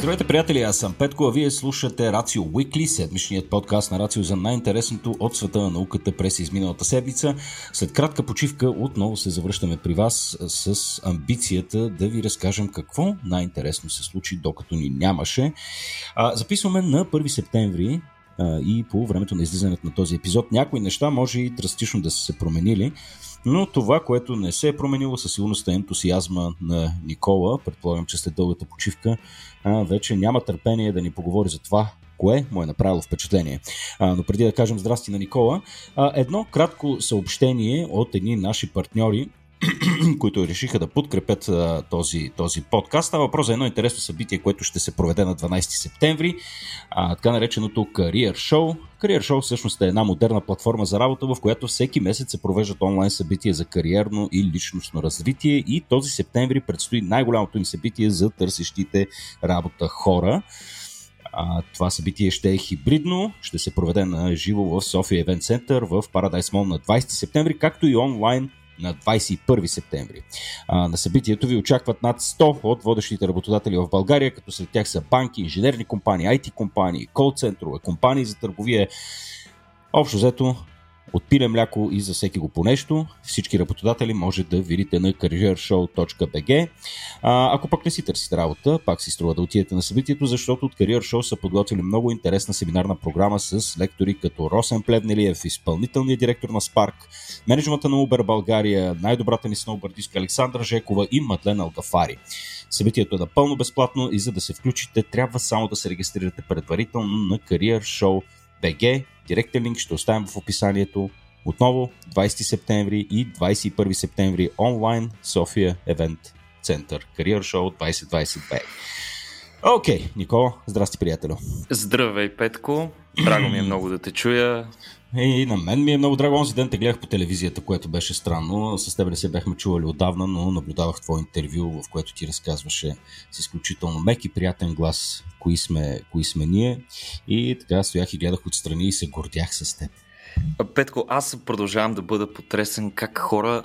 Здравейте, приятели! Аз съм Петко, а вие слушате Рацио Уикли, седмичният подкаст на Рацио за най-интересното от света на науката през изминалата седмица. След кратка почивка отново се завръщаме при вас с амбицията да ви разкажем какво най-интересно се случи, докато ни нямаше. Записваме на 1 септември и по времето на излизането на този епизод някои неща може и драстично да са се променили. Но това, което не се е променило със сигурност е ентусиазма на Никола. Предполагам, че след дългата почивка а, вече няма търпение да ни поговори за това, кое му е направило впечатление. А, но преди да кажем здрасти на Никола, а, едно кратко съобщение от едни наши партньори, които решиха да подкрепят а, този, този подкаст. Става въпрос за едно интересно събитие, което ще се проведе на 12 септември, а, така нареченото Career Show. Career Show всъщност е една модерна платформа за работа, в която всеки месец се провеждат онлайн събития за кариерно и личностно развитие и този септември предстои най-голямото им събитие за търсещите работа хора. А, това събитие ще е хибридно, ще се проведе на живо в София Event Center в Paradise Mall на 20 септември, както и онлайн на 21 септември. А, на събитието ви очакват над 100 от водещите работодатели в България, като сред тях са банки, инженерни компании, IT компании, кол-центрове, компании за търговия. Общо взето от пиле мляко и за всеки го по нещо. Всички работодатели може да видите на careershow.bg. А, ако пък не си търсите работа, пак си струва да отидете на събитието, защото от Career Show са подготвили много интересна семинарна програма с лектори като Росен Плевнелиев, изпълнителният директор на Spark, менеджмента на Uber България, най-добрата ни сноубърдистка Александра Жекова и Мадлен Алгафари. Събитието е напълно безплатно и за да се включите, трябва само да се регистрирате предварително на Career Show BG. Директен линк ще оставим в описанието. Отново 20 септември и 21 септември онлайн София Евент Център. Кариер шоу 2022. Окей, okay, Никола, здрасти, приятелю. Здравей, Петко. Драго ми е много да те чуя. И на мен ми е много драго. Онзи ден те гледах по телевизията, което беше странно. С теб не се бяхме чували отдавна, но наблюдавах твое интервю, в което ти разказваше с изключително мек и приятен глас кои сме, кои сме ние. И така стоях и гледах отстрани и се гордях с теб. Петко, аз продължавам да бъда потресен как хора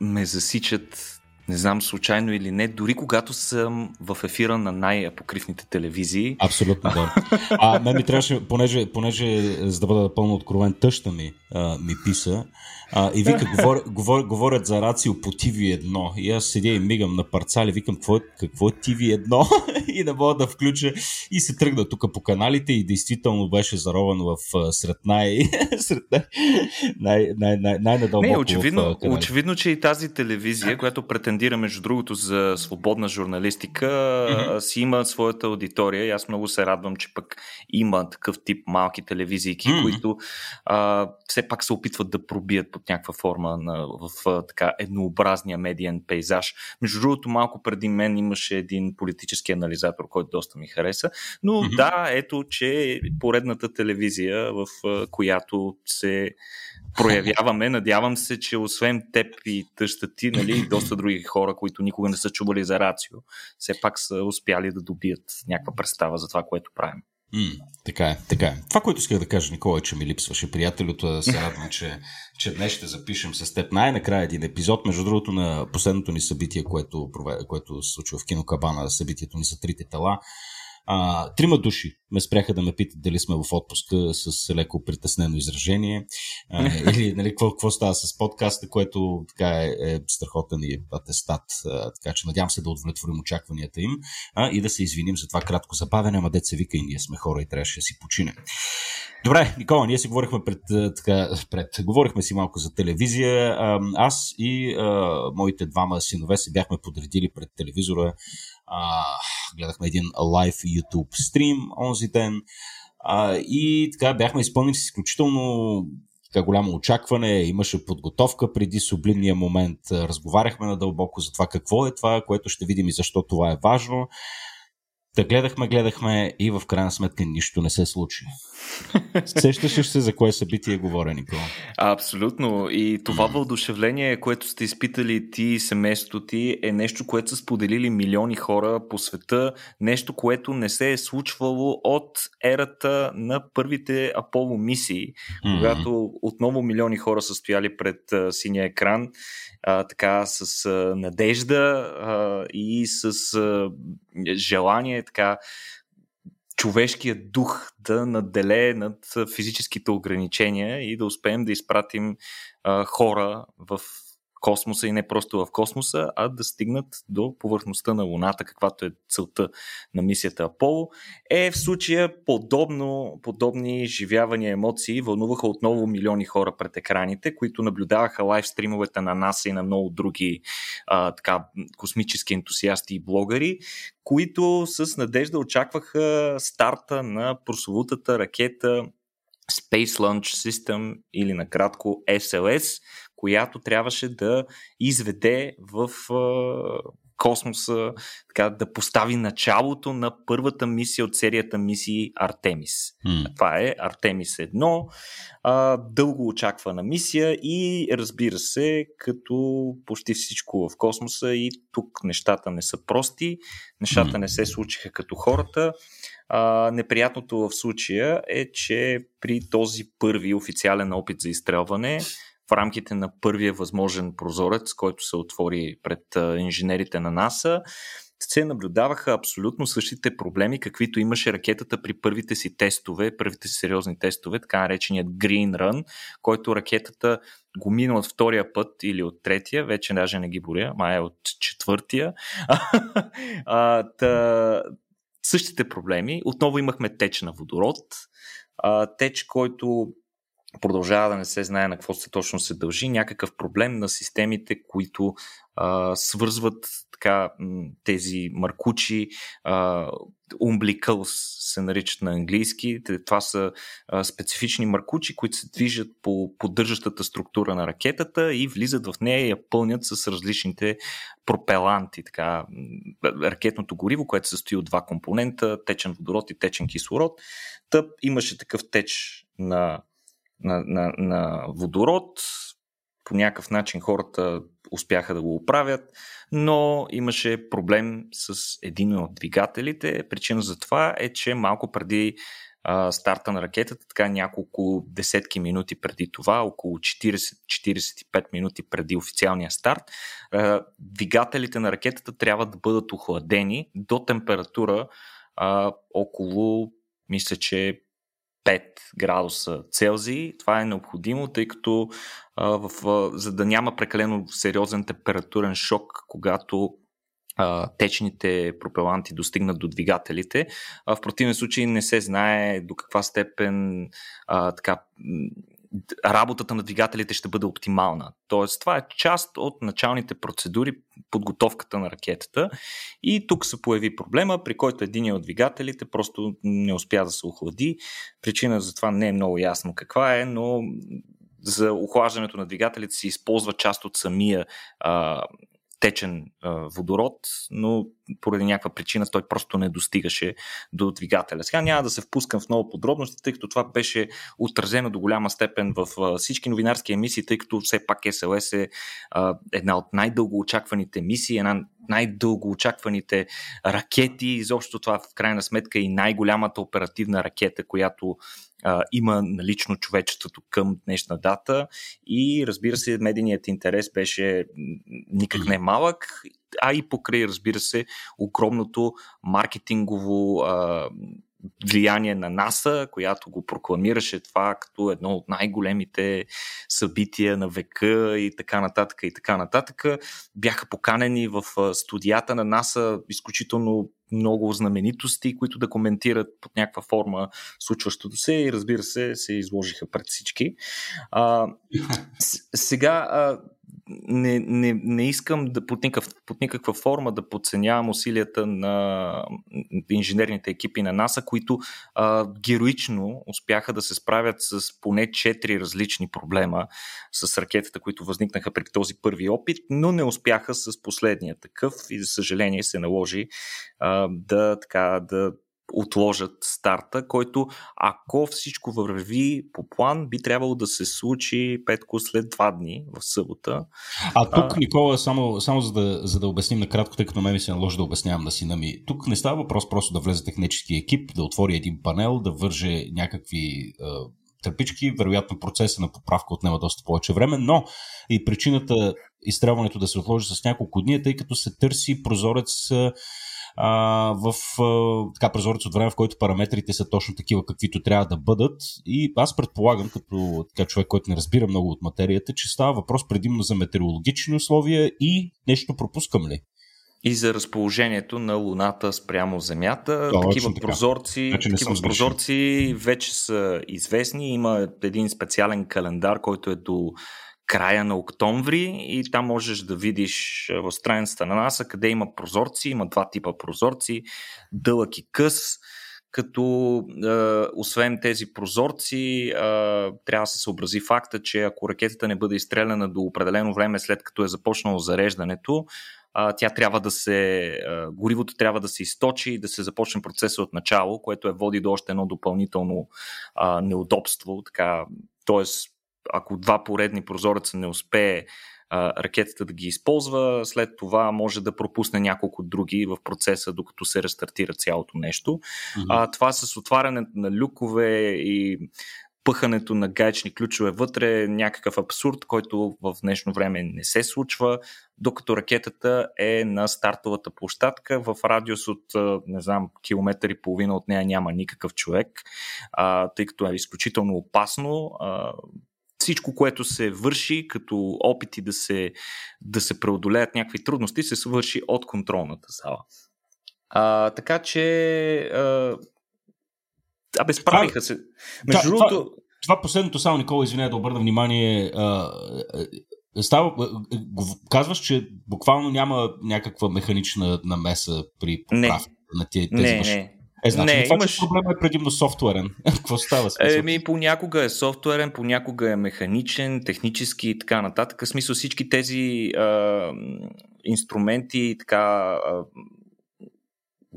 ме засичат не знам случайно или не, дори когато съм в ефира на най-апокривните телевизии. Абсолютно, да. А мен ми трябваше, понеже, понеже за да бъда пълно откровен, тъща ми а, ми писа а, и вика, говор, говор, говорят за рацио по TV1 и аз седя и мигам на парцали, викам, какво е, какво е TV1 и не мога да включа и се тръгна тук по каналите и действително беше заровано в сред най... сред най... най, най, най, най Не, очевидно, в, очевидно, че и тази телевизия, която претендира между другото за свободна журналистика, mm-hmm. си има своята аудитория и аз много се радвам, че пък има такъв тип малки телевизии, mm-hmm. които а, все пак се опитват да пробият под някаква форма на, в, в така еднообразния медиен пейзаж. Между другото, малко преди мен имаше един политически анализатор, който доста ми хареса, но mm-hmm. да, ето, че поредната телевизия, в която се проявяваме. Надявам се, че освен теб и тъща ти, нали, доста други хора, които никога не са чували за рацио, все пак са успяли да добият някаква представа за това, което правим. Mm, така е, така е. Това, което исках да кажа, Никола, е, че ми липсваше приятелето, да се радвам, че, че днес ще запишем с теб най-накрая един епизод. Между другото, на последното ни събитие, което, което се случва в Кинокабана, събитието ни за трите тела, а, трима души ме спряха да ме питат дали сме в отпуска с леко притеснено изражение а, или нали, какво, какво става с подкаста, което така е, е страхотен и атестат, а, така че надявам се да удовлетворим очакванията им а, и да се извиним за това кратко забавяне, ама деца вика и ние сме хора и трябваше да си починем. Добре, Никола, ние си говорихме пред, така, пред, говорихме си малко за телевизия. Аз и а, моите двама синове се бяхме подредили пред телевизора а, гледахме един лайв YouTube стрим онзи ден. А, и така бяхме изпълнени с изключително така голямо очакване, имаше подготовка преди сублимния момент, разговаряхме надълбоко за това какво е това, което ще видим и защо това е важно. Та гледахме, гледахме и в крайна сметка нищо не се случи. Сещаш ли се за кое събитие говоря, Никола? Абсолютно. И това въодушевление, което сте изпитали ти и семейството ти, е нещо, което са споделили милиони хора по света. Нещо, което не се е случвало от ерата на първите Аполо мисии, mm-hmm. когато отново милиони хора са стояли пред синия екран а, така с а, надежда а, и с а, желание, така човешкият дух да наделее над физическите ограничения и да успеем да изпратим а, хора в космоса и не просто в космоса, а да стигнат до повърхността на Луната, каквато е целта на мисията Аполо. Е, в случая подобно, подобни изживявания емоции вълнуваха отново милиони хора пред екраните, които наблюдаваха лайв стримовете на НАСА и на много други а, така, космически ентусиасти и блогъри, които с надежда очакваха старта на прословутата ракета Space Launch System или накратко SLS, която трябваше да изведе в космоса, така, да постави началото на първата мисия от серията мисии Артемис. Mm. Това е Артемис 1, а, дълго очаквана мисия и разбира се, като почти всичко в космоса и тук нещата не са прости, нещата mm. не се случиха като хората. А, неприятното в случая е, че при този първи официален опит за изстрелване в рамките на първия възможен прозорец, който се отвори пред инженерите на НАСА, се наблюдаваха абсолютно същите проблеми, каквито имаше ракетата при първите си тестове, първите си сериозни тестове, така нареченият Green Run, който ракетата го мина от втория път или от третия, вече даже не ги боря, май е от четвъртия. а, та, същите проблеми. Отново имахме теч на водород, а, теч, който продължава да не се знае на какво се точно се дължи, някакъв проблем на системите, които а, свързват така, тези маркучи, а, umbilicals се наричат на английски. Това са а, специфични маркучи, които се движат по поддържащата структура на ракетата и влизат в нея и я пълнят с различните пропеланти, така, ракетното гориво, което се състои от два компонента, течен водород и течен кислород. Тъп имаше такъв теч на на, на, на водород. По някакъв начин хората успяха да го оправят, но имаше проблем с един от двигателите. Причина за това е, че малко преди а, старта на ракетата, така няколко десетки минути преди това, около 40-45 минути преди официалния старт, а, двигателите на ракетата трябва да бъдат охладени до температура а, около, мисля, че 5 градуса Целзий. Това е необходимо, тъй като а, в, за да няма прекалено сериозен температурен шок, когато а, течните пропеланти достигнат до двигателите. А, в противен случай не се знае до каква степен а, така, работата на двигателите ще бъде оптимална. Тоест, това е част от началните процедури, подготовката на ракетата. И тук се появи проблема, при който един от двигателите просто не успя да се охлади. Причина за това не е много ясно каква е, но за охлаждането на двигателите се използва част от самия а, течен а, водород, но поради някаква причина той просто не достигаше до двигателя. Сега няма да се впускам в много подробности, тъй като това беше отразено до голяма степен в всички новинарски емисии, тъй като все пак СЛС е една от най-дълго очакваните мисии, една най-дълго очакваните ракети. Изобщо това в крайна сметка е и най-голямата оперативна ракета, която има налично човечеството към днешна дата и разбира се, медийният интерес беше никак не малък, а и покрай, разбира се, огромното маркетингово а, влияние на НАСА, която го прокламираше това като едно от най-големите събития на века и така нататък и така нататък. Бяха поканени в студията на НАСА изключително много знаменитости, които да коментират под някаква форма случващото се и разбира се, се изложиха пред всички. А, сега а, не, не, не искам да под, никакъв, под никаква форма да подценявам усилията на инженерните екипи на НАСА, които а, героично успяха да се справят с поне 4 различни проблема с ракетата, които възникнаха при този първи опит, но не успяха с последния. Такъв и за съжаление се наложи а, да, така, да отложат старта, който ако всичко върви по план, би трябвало да се случи Петко след два дни в събота. А тук. Никола, само, само за, да, за да обясним накратко, тъй като ме ми се наложи да обяснявам на сина ми, тук не става въпрос просто да влезе технически екип, да отвори един панел, да върже някакви търпички, вероятно процеса на поправка отнема доста повече време, но и причината изстрелването да се отложи с няколко дни, тъй като се търси прозорец а, в а, така прозорец от време, в който параметрите са точно такива, каквито трябва да бъдат. И аз предполагам, като така, човек, който не разбира много от материята, че става въпрос предимно за метеорологични условия и нещо пропускам ли? и за разположението на Луната спрямо Земята. Точно такива така. прозорци, такива прозорци вече са известни. Има един специален календар, който е до края на октомври и там можеш да видиш в страницата на НАСА къде има прозорци. Има два типа прозорци, дълъг и къс като е, освен тези прозорци, е, трябва да се съобрази факта, че ако ракетата не бъде изстреляна до определено време след като е започнало зареждането, тя трябва да се, горивото трябва да се източи и да се започне процеса от начало, което е води до още едно допълнително а, неудобство. Така, тоест, ако два поредни прозореца не успее а, ракетата да ги използва, след това може да пропусне няколко други в процеса, докато се рестартира цялото нещо. Mm-hmm. А, това с отварянето на люкове и пъхането на гаечни ключове вътре е някакъв абсурд, който в днешно време не се случва, докато ракетата е на стартовата площадка в радиус от, не знам, километър и половина от нея няма никакъв човек, а, тъй като е изключително опасно. А, всичко, което се върши като опити да се, да се преодолеят някакви трудности, се свърши от контролната зала. А, така че а, Абе, справиха се. Между другото. Това, това последното само, Никола, извиня да обърна внимание. А, става, казваш, че буквално няма някаква механична намеса при поправка на тези, тези не, машини. Не. Е, значи, не, това, имаш... че проблема е предимно софтуерен. Какво става? Еми, понякога е софтуерен, понякога е механичен, технически и така нататък. В смисъл всички тези а, инструменти, така, а,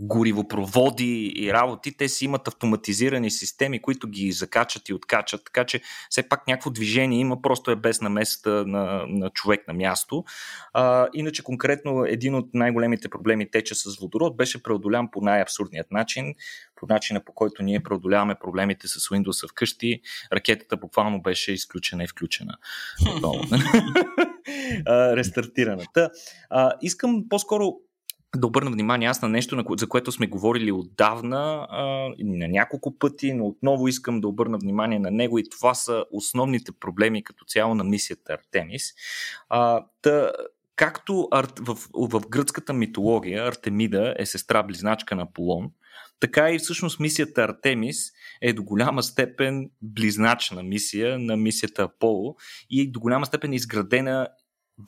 горивопроводи и работи, те си имат автоматизирани системи, които ги закачат и откачат, така че все пак някакво движение има, просто е без наместа на, на човек на място. А, иначе конкретно един от най-големите проблеми теча с водород беше преодолян по най-абсурдният начин, по начина по който ние преодоляваме проблемите с Windows вкъщи, ракетата буквално беше изключена и включена. Рестартираната. Искам по-скоро да обърна внимание аз на нещо, за което сме говорили отдавна, на няколко пъти, но отново искам да обърна внимание на него и това са основните проблеми като цяло на мисията Артемис. Та, както в, в гръцката митология Артемида е сестра-близначка на Аполон, така и всъщност мисията Артемис е до голяма степен близначна мисия на мисията Аполо и до голяма степен е изградена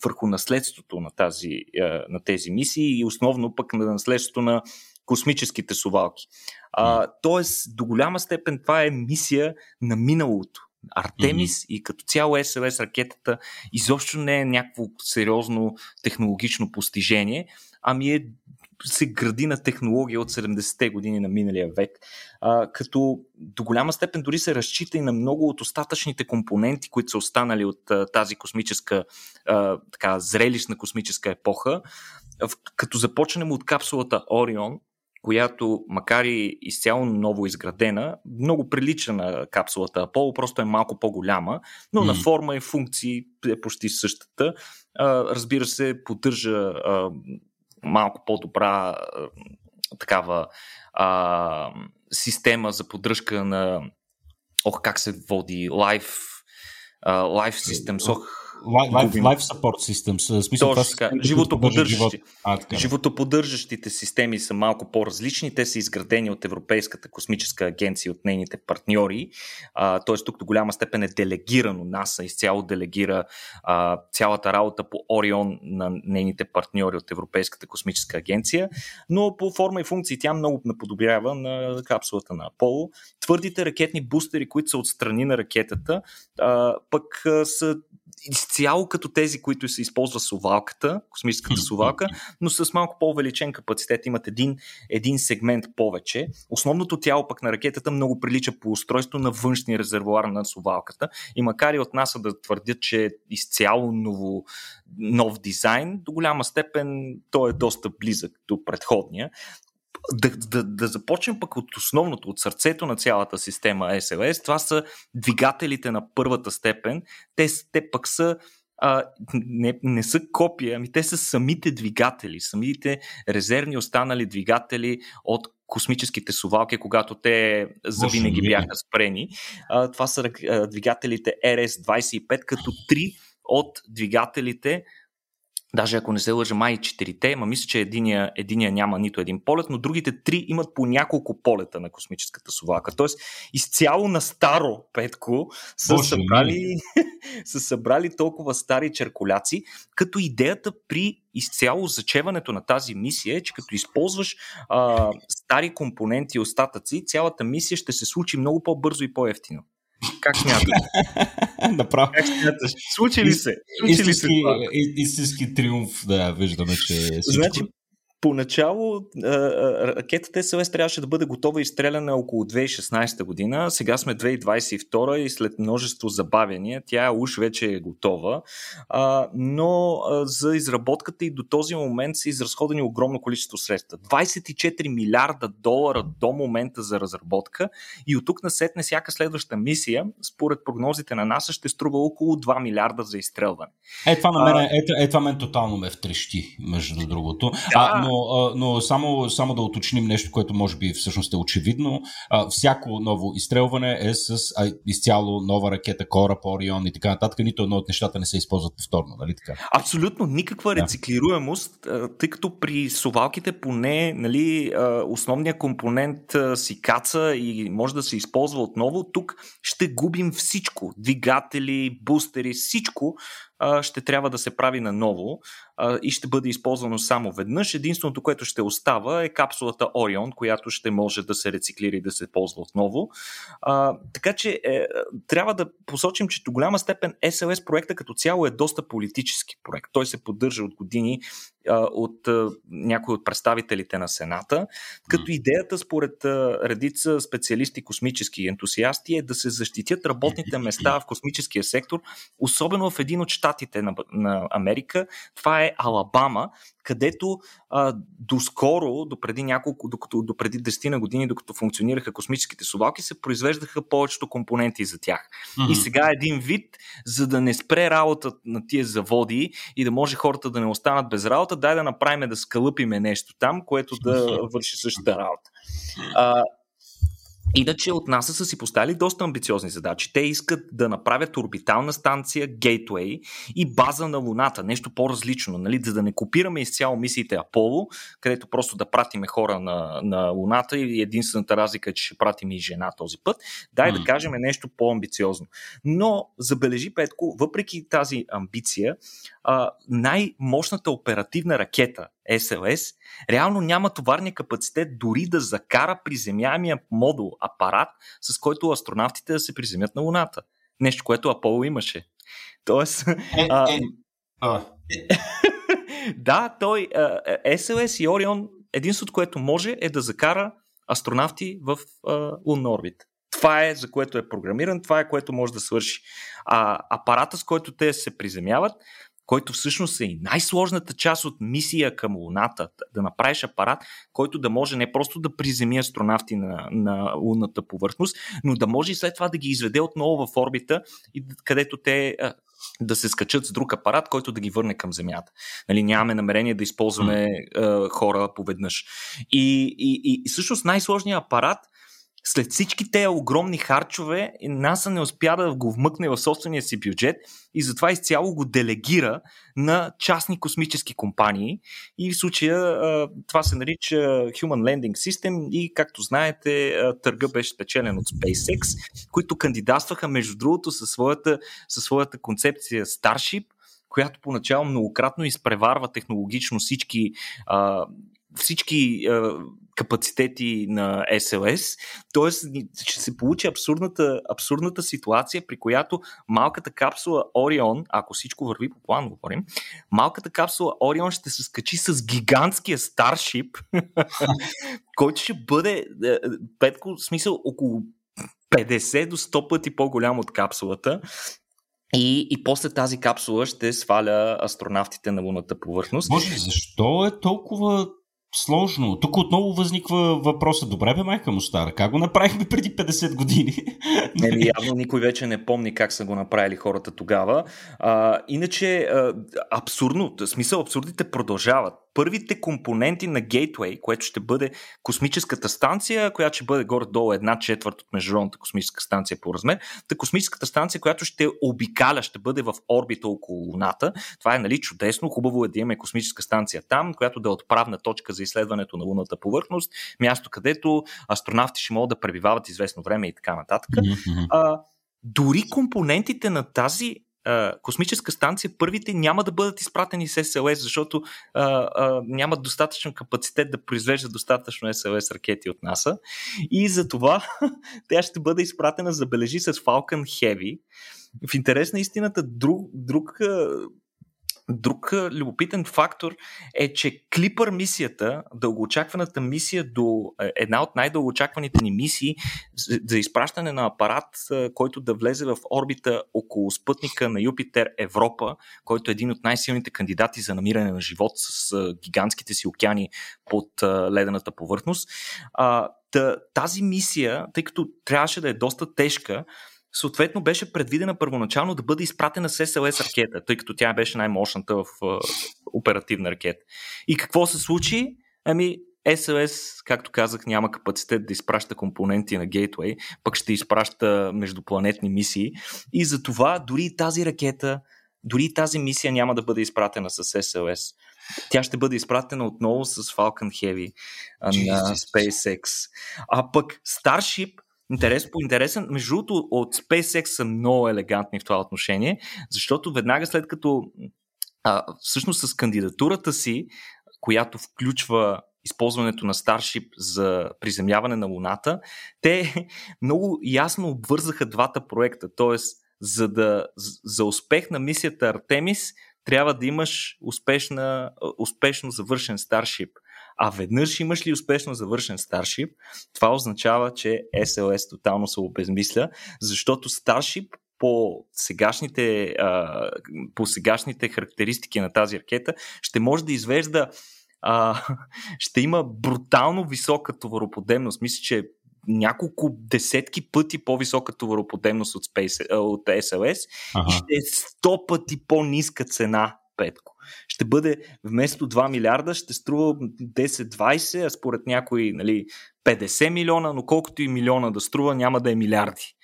върху наследството на, тази, е, на тези мисии и основно пък на наследството на космическите сувалки. А, тоест, до голяма степен това е мисия на миналото. Артемис mm-hmm. и като цяло СЛС ракетата изобщо не е някакво сериозно технологично постижение, ами е се гради на технология от 70-те години на миналия век, а, като до голяма степен дори се разчита и на много от остатъчните компоненти, които са останали от а, тази космическа, а, така, зрелищна космическа епоха, в, като започнем от капсулата Орион, която, макар и изцяло ново изградена, много прилича на капсулата Аполо, просто е малко по-голяма, но mm. на форма и функции е почти същата. А, разбира се, поддържа а, малко по-добра такава а, система за поддръжка на ох, как се води Live, uh, Live Systems, ох, Life, life support systems. Смисъл, Точно така. Животоподдържащи. Животоподдържащите системи са малко по-различни. Те са изградени от Европейската космическа агенция, от нейните партньори. Тоест тук до голяма степен е делегирано. НАСА изцяло делегира а, цялата работа по Орион на нейните партньори от Европейската космическа агенция. Но по форма и функции тя много наподобява на капсулата на Аполо. Твърдите ракетни бустери, които са отстрани на ракетата, а, пък а, са изцяло като тези, които се използва сувалката, космическата сувалка, но с малко по-увеличен капацитет. Имат един, един сегмент повече. Основното тяло пък на ракетата много прилича по устройство на външния резервуар на сувалката. И макар и от НАСА да твърдят, че е изцяло ново, нов дизайн, до голяма степен той е доста близък до предходния да, да, да започнем пък от основното, от сърцето на цялата система SLS, това са двигателите на първата степен. Те, те пък са а, не, не са копия, ами те са самите двигатели, самите резервни останали двигатели от космическите сувалки, когато те завинаги бяха спрени. А, това са а, двигателите RS-25, като три от двигателите Даже ако не се лъжа, май четирите, ма мисля, че единия, единия няма нито един полет, но другите три имат по няколко полета на космическата совалка. Тоест, изцяло на старо, Петко, са събрали, са събрали толкова стари черкуляци, като идеята при изцяло зачеването на тази мисия е, че като използваш а, стари компоненти и остатъци, цялата мисия ще се случи много по-бързо и по-ефтино. Как смяташ? Направо. Как смяташ? Случи ли се? Случи истински, ли се истински триумф, да, виждаме, че е всичко. Значи, Поначало ракетата СЛС трябваше да бъде готова и изстреляна около 2016 година. Сега сме 2022 и след множество забавяния тя уж вече е готова. Но за изработката и до този момент са изразходени огромно количество средства. 24 милиарда долара до момента за разработка и от тук насетне всяка следваща мисия, според прогнозите на НАСА, ще струва около 2 милиарда за изстрелване. Е, това, на мен, е, е, това мен тотално ме втрещи, между другото. Да. А, но но, но само, само да уточним нещо, което може би всъщност е очевидно. Всяко ново изстрелване е с изцяло нова ракета, кораб, Орион и така нататък. Нито едно от нещата не се използват повторно, нали така? Абсолютно никаква рециклируемост, тъй като при совалките поне нали, основният компонент си каца и може да се използва отново. Тук ще губим всичко. Двигатели, бустери, всичко ще трябва да се прави наново и ще бъде използвано само веднъж. Единственото, което ще остава е капсулата Орион, която ще може да се рециклира и да се ползва отново. А, така че е, трябва да посочим, че до голяма степен SLS проекта като цяло е доста политически проект. Той се поддържа от години а, от а, някои от представителите на Сената, като идеята според а, редица специалисти, космически ентусиасти е да се защитят работните места в космическия сектор, особено в един от щатите на, на Америка. Това е Алабама, където а, доскоро, до преди няколко, докато, до преди 10 на години, докато функционираха космическите совалки, се произвеждаха повечето компоненти за тях. Mm-hmm. И сега един вид, за да не спре работа на тия заводи и да може хората да не останат без работа, дай да направим да скалъпиме нещо там, което да върши същата работа. А, Иначе от НАСА са си поставили доста амбициозни задачи. Те искат да направят орбитална станция, гейтвей и база на Луната. Нещо по-различно, нали? за да не копираме изцяло мисиите Аполо, където просто да пратиме хора на, на Луната и единствената разлика е, че ще пратим и жена този път. Дай mm. да кажем нещо по-амбициозно. Но, забележи Петко, въпреки тази амбиция, най-мощната оперативна ракета SLS, реално няма товарния капацитет дори да закара приземяемия модул, апарат, с който астронавтите да се приземят на Луната. Нещо, което Аполо имаше. Тоест... Е, а, е, а. да, той SLS и Орион, единството, което може е да закара астронавти в а, лунна орбита. Това е за което е програмиран, това е което може да свърши. А апарата, с който те се приземяват, който всъщност е и най-сложната част от мисия към Луната, да направиш апарат, който да може не просто да приземи астронавти на, на лунната повърхност, но да може и след това да ги изведе отново в орбита, и където те да се скачат с друг апарат, който да ги върне към Земята. Нали, нямаме намерение да използваме mm. хора поведнъж. И, и, и, и всъщност най-сложният апарат след всички тези огромни харчове, НАСА не успя да го вмъкне в собствения си бюджет и затова изцяло го делегира на частни космически компании. И в случая това се нарича Human Landing System и както знаете, търга беше спечелен от SpaceX, които кандидатстваха между другото със своята, със своята концепция Starship, която поначало многократно изпреварва технологично всички всички е, капацитети на SLS, т.е. ще се получи абсурдната, абсурдната ситуация, при която малката капсула Орион, ако всичко върви по план, говорим, малката капсула Орион ще се скачи с гигантския Старшип, който ще бъде, е, петко, смисъл, около 50 до 100 пъти по-голям от капсулата. И, и после тази капсула ще сваля астронавтите на луната повърхност. Може, защо е толкова сложно. Тук отново възниква въпроса. Добре бе, майка му стара. Как го направихме преди 50 години? Еми, явно никой вече не помни как са го направили хората тогава. А, иначе, а, абсурдно, в смисъл, абсурдите продължават първите компоненти на Gateway, което ще бъде космическата станция, която ще бъде горе-долу една четвърт от Международната космическа станция по размер. Та космическата станция, която ще обикаля, ще бъде в орбита около Луната. Това е нали, чудесно. Хубаво е да имаме космическа станция там, която да е отправна точка за изследването на лунната повърхност, място където астронавти ще могат да пребивават известно време и така нататък. Mm-hmm. А, дори компонентите на тази а, космическа станция, първите няма да бъдат изпратени с СЛС, защото а, а, нямат достатъчно капацитет да произвеждат достатъчно СЛС ракети от НАСА. И за това тя ще бъде изпратена, забележи, с Falcon Heavy. В интерес на истината, друг, друг Друг любопитен фактор е, че Клипър мисията, дългоочакваната мисия до е, една от най-дългоочакваните ни мисии за изпращане на апарат, който да влезе в орбита около спътника на Юпитер Европа, който е един от най-силните кандидати за намиране на живот с гигантските си океани под ледената повърхност. Тази мисия, тъй като трябваше да е доста тежка, съответно беше предвидена първоначално да бъде изпратена с SLS ракета, тъй като тя беше най-мощната в оперативна ракета. И какво се случи? Ами, SLS, както казах, няма капацитет да изпраща компоненти на Gateway, пък ще изпраща междупланетни мисии. И затова дори тази ракета, дори тази мисия няма да бъде изпратена с SLS. Тя ще бъде изпратена отново с Falcon Heavy на SpaceX. А пък Starship интерес по интересен. Между другото, от SpaceX са много елегантни в това отношение, защото веднага след като а, всъщност с кандидатурата си, която включва използването на Starship за приземляване на Луната, те много ясно обвързаха двата проекта. Тоест, за, да, за успех на мисията Артемис трябва да имаш успешна, успешно завършен Starship. А веднъж имаш ли успешно завършен Starship, това означава, че SLS тотално се обезмисля, защото Starship по сегашните, по сегашните характеристики на тази ракета ще може да извежда а, ще има брутално висока товароподемност. Мисля, че няколко десетки пъти по-висока товароподемност от, Space, от SLS ага. и ще е 100 пъти по-ниска цена петко. Ще бъде вместо 2 милиарда, ще струва 10-20, а според някои нали, 50 милиона, но колкото и милиона да струва, няма да е милиарди.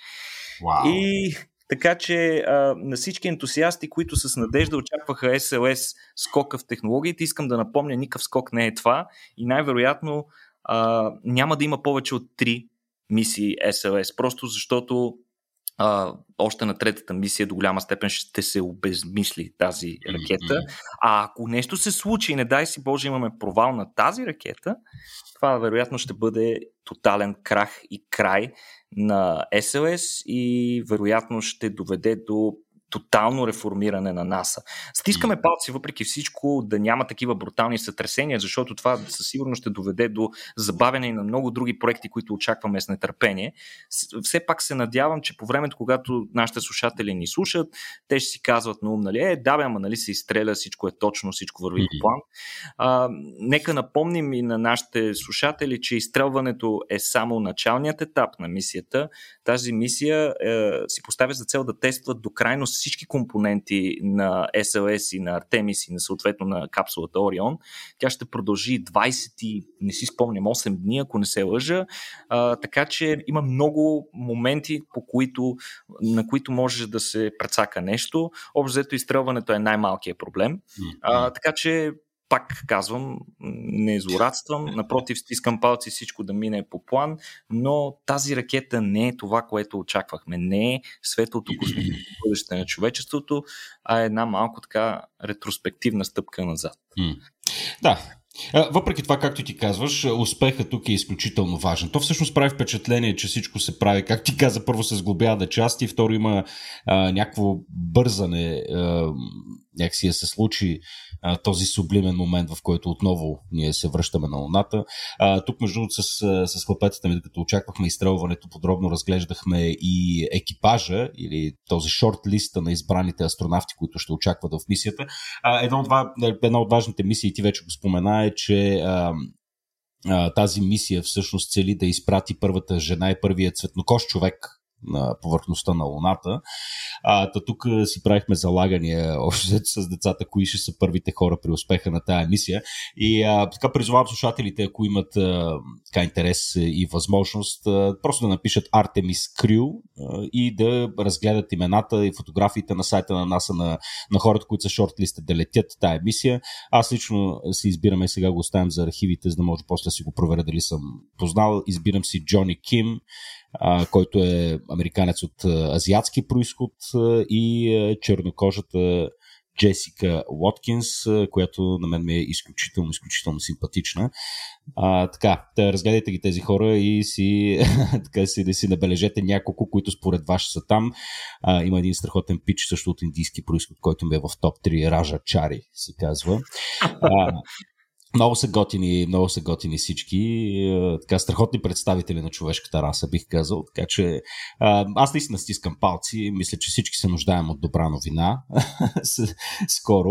Wow. И така че а, на всички ентусиасти, които с надежда очакваха SLS скока в технологиите, искам да напомня, никакъв скок не е това и най-вероятно а, няма да има повече от 3 мисии SLS, просто защото а, още на третата мисия до голяма степен ще се обезмисли тази ракета. А ако нещо се случи и не дай си Боже имаме провал на тази ракета, това вероятно ще бъде тотален крах и край на SLS и вероятно ще доведе до тотално реформиране на НАСА. Стискаме палци въпреки всичко да няма такива брутални сътресения, защото това със сигурност ще доведе до забавяне и на много други проекти, които очакваме с нетърпение. Все пак се надявам, че по времето, когато нашите слушатели ни слушат, те ще си казват на ум, нали, е, да, бе, ама нали се изстреля, всичко е точно, всичко върви по план. А, нека напомним и на нашите слушатели, че изстрелването е само началният етап на мисията. Тази мисия е, си поставя за цел да тества до крайност всички компоненти на SLS и на Artemis и на съответно на капсулата Орион. Тя ще продължи 20, не си спомням, 8 дни, ако не се лъжа. А, така че има много моменти, по които, на които може да се прецака нещо. Общо изстрелването е най-малкият проблем. А, така че пак казвам, не злорадствам, напротив, стискам палци всичко да мине по план, но тази ракета не е това, което очаквахме. Не е светлото космическо бъдеще на човечеството, а е една малко така ретроспективна стъпка назад. Да, въпреки това, както ти казваш, успехът тук е изключително важен. То всъщност прави впечатление, че всичко се прави, как ти каза, първо се сглобява да части, второ има някакво бързане, а, някакси да се случи а, този сублимен момент, в който отново ние се връщаме на Луната. А, тук, между другото, с, с хлапетата ми, като очаквахме изстрелването, подробно разглеждахме и екипажа или този шорт листа на избраните астронавти, които ще очакват в мисията. А, една, от, една от важните мисии, ти вече го спомена, знае, че а, а, тази мисия всъщност цели да изпрати първата жена и първият цветнокош човек на повърхността на Луната. А, та тук си правихме залагания още с децата, кои ще са първите хора при успеха на тая мисия. И а, така призовавам слушателите, ако имат а, така интерес и възможност, а, просто да напишат Artemis Crew а, и да разгледат имената и фотографиите на сайта на НАСА на, на хората, които са шортлиста да летят тая мисия. Аз лично си избираме и сега го оставям за архивите, за да може после да си го проверя дали съм познал. Избирам си Джони Ким, а, който е американец от азиатски происход и чернокожата Джесика Уоткинс, която на мен ми е изключително, изключително симпатична. А, така, да разгледайте ги тези хора и си, така си, да си набележете няколко, които според вас са там. А, има един страхотен пич също от индийски происход, който ми е в топ 3, Ража Чари, се казва. А, много са готини, много са готини всички. Е, така, страхотни представители на човешката раса, бих казал. Така че аз наистина стискам палци. Мисля, че всички се нуждаем от добра новина. Скоро.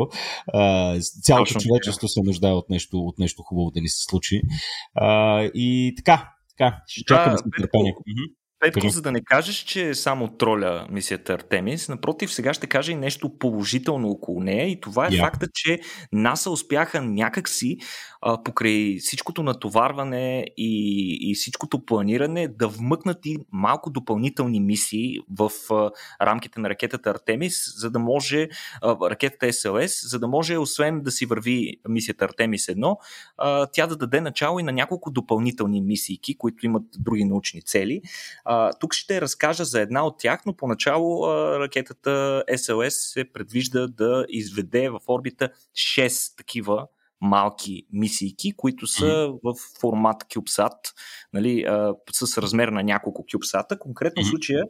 Цялото Точно, човечество се нуждае от нещо, от нещо хубаво да ни се случи. И така, така, ще чакаме да, с нетърпение. Петко, за да не кажеш, че само троля мисията Артемис, напротив, сега ще кажа и нещо положително около нея и това е yeah. факта, че НАСА успяха някакси а, покрай всичкото натоварване и, и всичкото планиране да вмъкнат и малко допълнителни мисии в а, рамките на ракетата Артемис, за да може а, ракетата СЛС, за да може освен да си върви мисията Артемис 1, а, тя да даде начало и на няколко допълнителни мисии, които имат други научни цели. А, тук ще разкажа за една от тях, но поначало а, ракетата SLS се предвижда да изведе в орбита 6 такива малки мисийки, които са mm-hmm. в формат CubeSat, нали, а, с размер на няколко CubeSat. Конкретно mm-hmm. в случая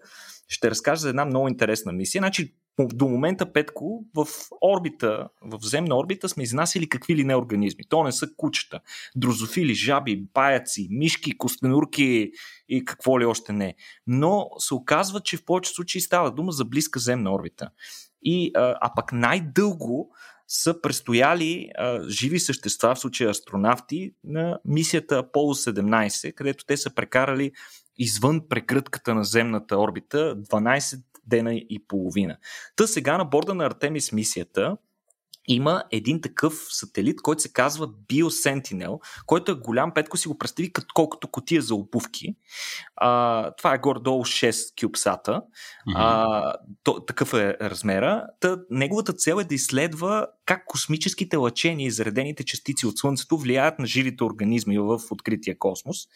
ще разкажа за една много интересна мисия. Значи, до момента, Петко, в орбита, в земна орбита сме изнасили какви ли не организми. То не са кучета, дрозофили, жаби, паяци, мишки, костенурки и какво ли още не. Но се оказва, че в повече случаи става дума за близка земна орбита. И, а, а пък най-дълго са престояли а, живи същества, в случая астронавти, на мисията Аполо 17, където те са прекарали извън прекрътката на земната орбита 12 дена и половина. Та сега на борда на Артемис мисията има един такъв сателит, който се казва Biosentinel, който е голям, Петко си го представи като колкото котия за обувки. А, това е горе-долу 6 кюбсата. Mm-hmm. А, то, такъв е размера. Та, неговата цел е да изследва как космическите лъчения и заредените частици от Слънцето влияят на живите организми в открития космос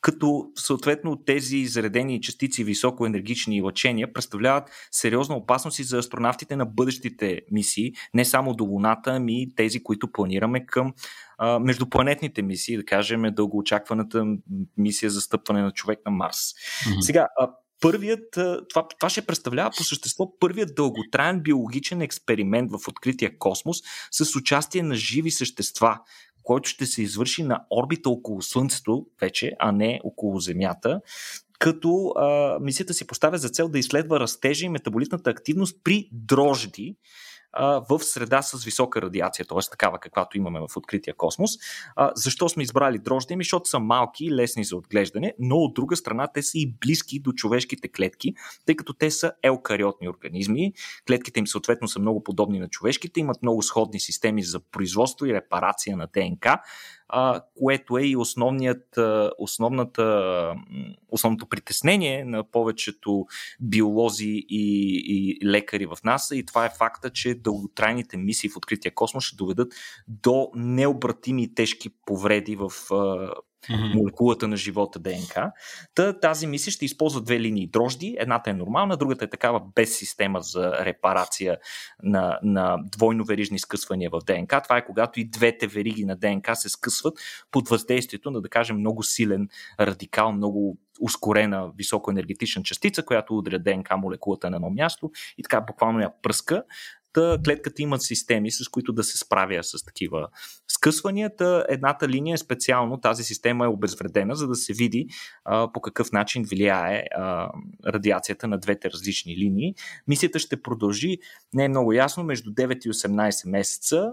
като съответно тези заредени частици високоенергични лъчения представляват сериозна опасност и за астронавтите на бъдещите мисии, не само до Луната, ами и тези, които планираме към а, междупланетните мисии, да кажем дългоочакваната мисия за стъпване на човек на Марс. Mm-hmm. Сега, а, първият, това, това ще представлява по същество първият дълготраен биологичен експеримент в открития космос с участие на живи същества, който ще се извърши на орбита около Слънцето вече, а не около Земята, като а, мисията си поставя за цел да изследва растежа и метаболитната активност при дрожди, в среда с висока радиация, т.е. такава каквато имаме в открития космос. Защо сме избрали дрожди? Ми, защото са малки и лесни за отглеждане, но от друга страна те са и близки до човешките клетки, тъй като те са елкариотни организми. Клетките им съответно са много подобни на човешките, имат много сходни системи за производство и репарация на ДНК, а, което е и основният, основната, основното притеснение на повечето биолози и, и лекари в НАСА. И това е факта, че дълготрайните мисии в открития космос ще доведат до необратими тежки повреди в mm-hmm. молекулата на живота ДНК. Та, тази мисия ще използва две линии дрожди. Едната е нормална, другата е такава без система за репарация на, на двойно верижни скъсвания в ДНК. Това е когато и двете вериги на ДНК се скъсват под въздействието на, да кажем, много силен радикал, много ускорена високоенергетична частица, която удря ДНК молекулата на едно място и така буквално я пръска. Та клетката има системи, с които да се справя с такива скъсванията. Едната линия е специално, тази система е обезвредена, за да се види а, по какъв начин влияе а, радиацията на двете различни линии. Мисията ще продължи, не е много ясно, между 9 и 18 месеца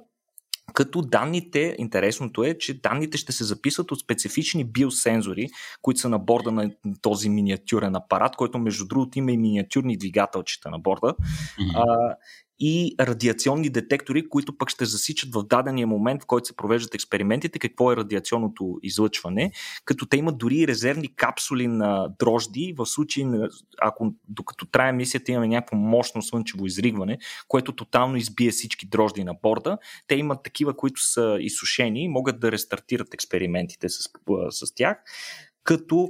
като данните, интересното е, че данните ще се записват от специфични биосензори, които са на борда на този миниатюрен апарат, който между другото има и миниатюрни двигателчета на борда. Mm-hmm. А, и радиационни детектори, които пък ще засичат в дадения момент, в който се провеждат експериментите, какво е радиационното излъчване, като те имат дори резервни капсули на дрожди, в случай, ако докато трае мисията имаме някакво мощно слънчево изригване, което тотално избие всички дрожди на борда, те имат такива, които са изсушени и могат да рестартират експериментите с, с тях като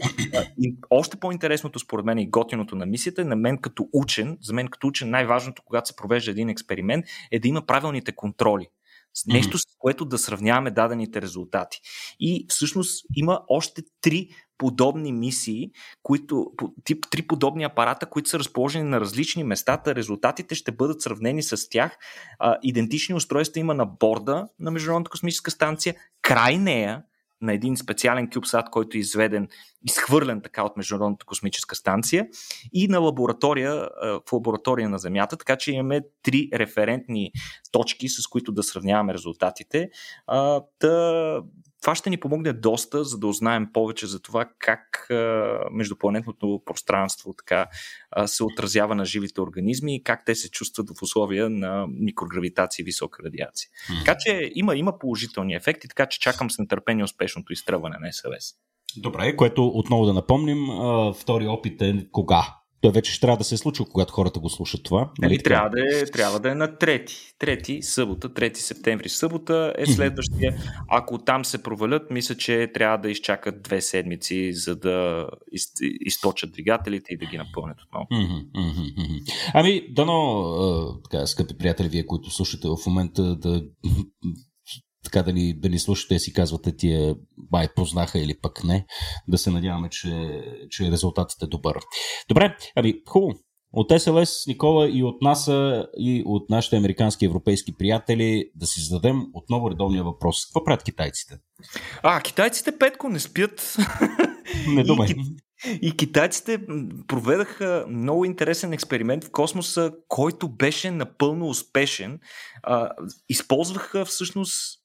още по-интересното според мен и готиното на мисията е на мен като учен, за мен като учен най-важното, когато се провежда един експеримент, е да има правилните контроли. Нещо, с което да сравняваме дадените резултати. И всъщност има още три подобни мисии, които, тип, три подобни апарата, които са разположени на различни места. Резултатите ще бъдат сравнени с тях. А, идентични устройства има на борда на Международната космическа станция, край нея, на един специален CubeSat, който е изведен, изхвърлен така от Международната космическа станция и на лаборатория, в лаборатория на Земята, така че имаме три референтни точки, с които да сравняваме резултатите. Та, това ще ни помогне доста, за да узнаем повече за това как междупланетното пространство така се отразява на живите организми и как те се чувстват в условия на микрогравитация и висока радиация. Mm-hmm. Така че има, има положителни ефекти, така че чакам с нетърпение успешното изтръване на СВС. Добре, което отново да напомним, втори опит е кога? Той вече ще трябва да се е случи, когато хората го слушат това. Нали, ами, трябва, да е, трябва да е на трети. Трети, събота, 3 септември. Събота е следващия. Ако там се провалят, мисля, че трябва да изчакат две седмици, за да из, източат двигателите и да ги напълнят отново. Ами, дано, така, скъпи приятели, вие, които слушате в момента, да така да ни, да ни слушате и си казвате тия бай познаха или пък не. Да се надяваме, че, че резултатът е добър. Добре, ами хубаво. От СЛС, Никола, и от НАСА, и от нашите американски и европейски приятели да си зададем отново редовния въпрос. Какво правят китайците? А, китайците петко не спят. Не думай. И, и китайците проведаха много интересен експеримент в космоса, който беше напълно успешен. А, използваха всъщност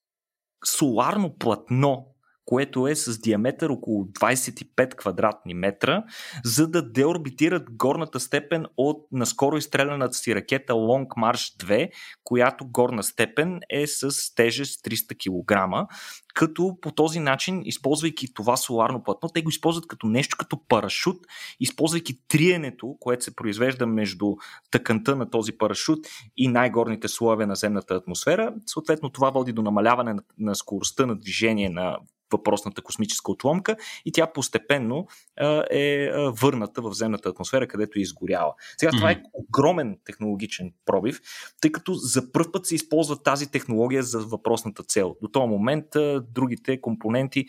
соларно платно, което е с диаметър около 25 квадратни метра, за да деорбитират горната степен от наскоро изстреляната си ракета Long March 2, която горна степен е с тежест 300 кг като по този начин, използвайки това соларно платно, те го използват като нещо като парашут, използвайки триенето, което се произвежда между тъканта на този парашут и най-горните слоеве на земната атмосфера. Съответно, това води до намаляване на скоростта на движение на въпросната космическа отломка и тя постепенно а, е върната в земната атмосфера, където е изгоряла. Сега mm-hmm. това е огромен технологичен пробив, тъй като за първ път се използва тази технология за въпросната цел. До този момент а, другите компоненти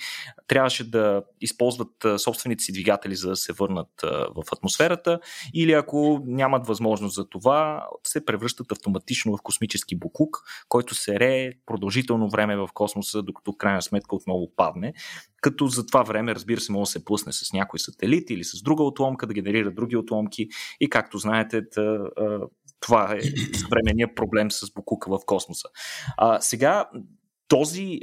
трябваше да използват а, собствените си двигатели, за да се върнат а, в атмосферата или ако нямат възможност за това, се превръщат автоматично в космически буклук, който се рее продължително време в космоса, докато в крайна сметка отново пада отпадне, като за това време, разбира се, може да се пусне с някой сателит или с друга отломка, да генерира други отломки и както знаете, това е съвременният проблем с Букука в космоса. А, сега този,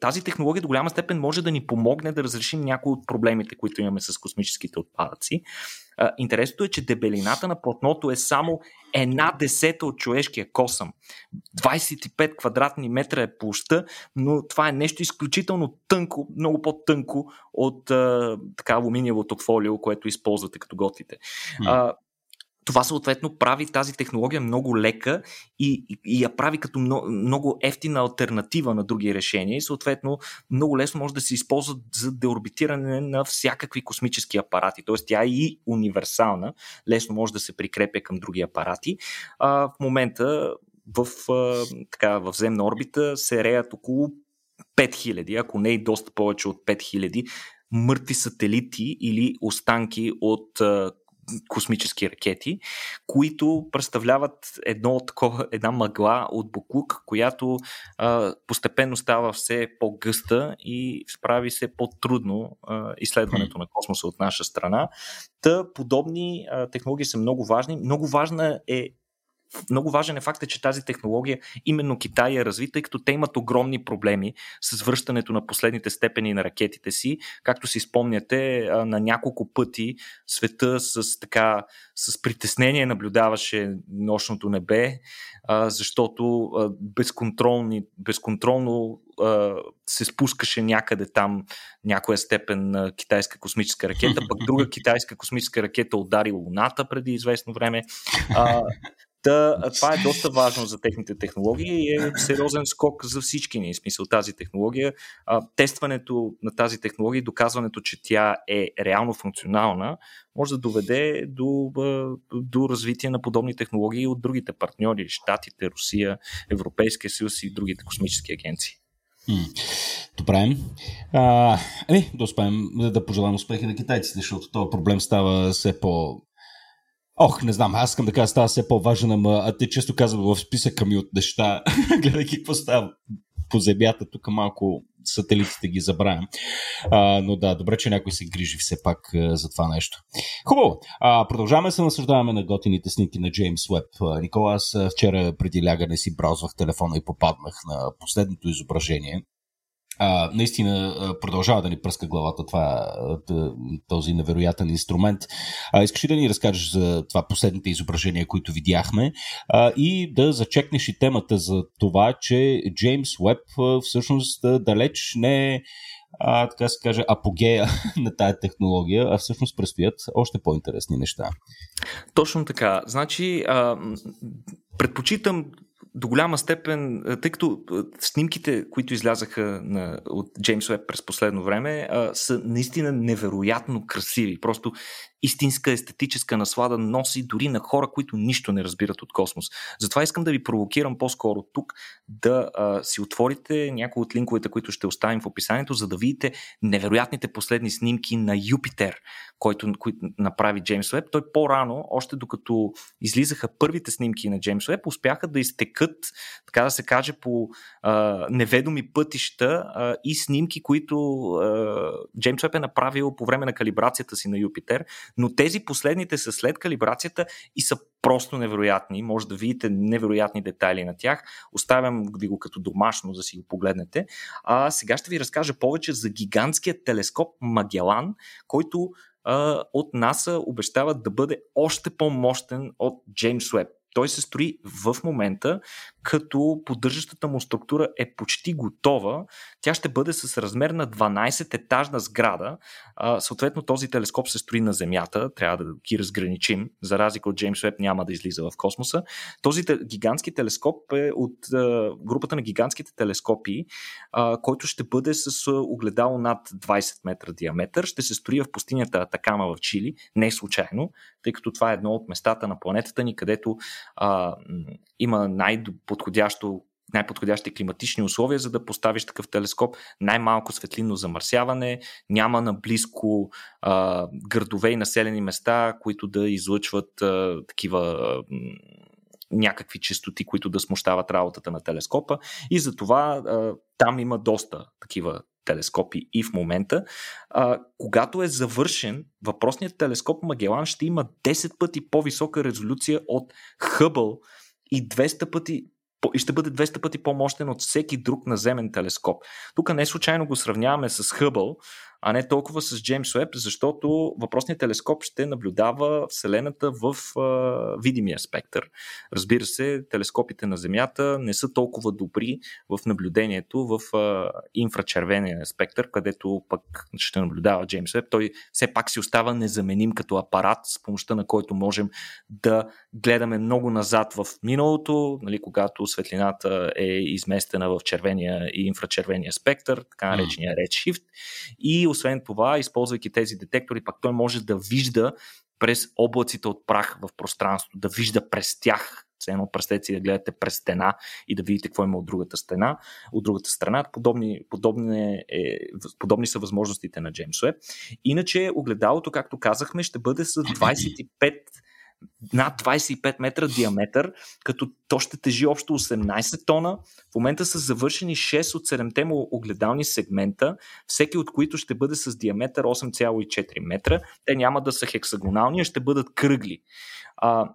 тази технология до голяма степен може да ни помогне да разрешим някои от проблемите, които имаме с космическите отпадъци. Интересното е, че дебелината на платното е само една десета от човешкия косъм. 25 квадратни метра е площа, но това е нещо изключително тънко, много по-тънко от така алуминиевото фолио, което използвате като готвите. Mm това съответно прави тази технология много лека и, и, я прави като много, много ефтина альтернатива на други решения и съответно много лесно може да се използва за деорбитиране на всякакви космически апарати. Тоест тя е и универсална, лесно може да се прикрепя към други апарати. А, в момента в, а, така, в земна орбита се реят около 5000, ако не и доста повече от 5000 мъртви сателити или останки от космически ракети, които представляват едно такова, една мъгла от буклук, която а, постепенно става все по-гъста и справи се по-трудно а, изследването на космоса от наша страна. Та подобни а, технологии са много важни. Много важна е много важен е факта, че тази технология именно Китай е развита, тъй като те имат огромни проблеми с връщането на последните степени на ракетите си. Както си спомняте, на няколко пъти света с така с притеснение наблюдаваше нощното небе, защото безконтролни, безконтролно се спускаше някъде там някоя степен китайска космическа ракета, пък друга китайска космическа ракета удари Луната преди известно време. Та, това е доста важно за техните технологии и е сериозен скок за всички ни. Смисъл тази технология. А, тестването на тази технология, доказването, че тя е реално функционална, може да доведе до, до развитие на подобни технологии от другите партньори, Штатите, Русия, Европейския съюз и другите космически агенции. Добре. А, ами, да успеем да пожелаем успехи на китайците, защото този проблем става все по Ох, не знам, аз искам да кажа, става все по-важен, ама а те често казват в списъка ми от неща, гледайки какво става по земята, тук малко сателитите ги забравям. А, но да, добре, че някой се грижи все пак а, за това нещо. Хубаво. А, продължаваме се наслаждаваме на готините снимки на Джеймс Уеб. Никола, аз вчера преди лягане си браузвах телефона и попаднах на последното изображение а, наистина продължава да ни пръска главата това, този невероятен инструмент. А, искаш ли да ни разкажеш за това последните изображения, които видяхме а, и да зачекнеш и темата за това, че Джеймс Уеб всъщност далеч не е а, така се каже, апогея на тая технология, а всъщност предстоят още по-интересни неща. Точно така. Значи, а, предпочитам до голяма степен, тъй като снимките, които излязаха на, от Джеймс Уеб през последно време, а, са наистина невероятно красиви. Просто истинска естетическа наслада носи дори на хора, които нищо не разбират от космос. Затова искам да ви провокирам по-скоро тук да а, си отворите някои от линковете, които ще оставим в описанието, за да видите невероятните последни снимки на Юпитер, който, който направи Джеймс Уеб. Той по-рано, още докато излизаха първите снимки на Джеймс Уеб, успяха да изтекат, така да се каже, по а, неведоми пътища а, и снимки, които а, Джеймс Уеб е направил по време на калибрацията си на Юпитер но тези последните са след калибрацията и са просто невероятни. Може да видите невероятни детайли на тях. Оставям ви го като домашно, да си го погледнете. А сега ще ви разкажа повече за гигантския телескоп Магелан, който от НАСА обещават да бъде още по-мощен от Джеймс Уеб. Той се строи в момента, като поддържащата му структура е почти готова. Тя ще бъде с размер на 12 етажна сграда. А, съответно, този телескоп се строи на Земята. Трябва да ги разграничим. За разлика от Джеймс Уеб няма да излиза в космоса. Този гигантски телескоп е от а, групата на гигантските телескопи, а, който ще бъде с огледало над 20 метра диаметър. Ще се строи в пустинята Атакама в Чили. Не случайно, тъй като това е едно от местата на планетата ни, където а, има най-подходящо най-подходящи климатични условия, за да поставиш такъв телескоп. Най-малко светлинно замърсяване, няма наблизко а, градове и населени места, които да излъчват а, такива а, някакви частоти, които да смущават работата на телескопа. И затова а, там има доста такива телескопи и в момента. А, когато е завършен, въпросният телескоп Магелан ще има 10 пъти по-висока резолюция от Хъбъл и 200 пъти и ще бъде 200 пъти по-мощен от всеки друг наземен телескоп. Тук не случайно го сравняваме с Хъбъл, а не толкова с Джеймс Уеб, защото въпросният телескоп ще наблюдава Вселената в а, видимия спектър. Разбира се, телескопите на Земята не са толкова добри в наблюдението в а, инфрачервения спектър, където пък ще наблюдава Джеймс Уеб. Той все пак си остава незаменим като апарат, с помощта на който можем да гледаме много назад в миналото, нали, когато светлината е изместена в червения и инфрачервения спектър, така наречения Redshift. И освен това, използвайки тези детектори, пак той може да вижда през облаците от прах в пространството, да вижда през тях. Все едно представете си да гледате през стена и да видите какво има от другата стена, от другата страна. Подобни, подобни, е, подобни са възможностите на Джеймс Уеб. Иначе огледалото, както казахме, ще бъде с 25 над 25 метра диаметър, като то ще тежи общо 18 тона. В момента са завършени 6 от 7-те му огледални сегмента, всеки от които ще бъде с диаметър 8,4 метра. Те няма да са хексагонални, а ще бъдат кръгли. А,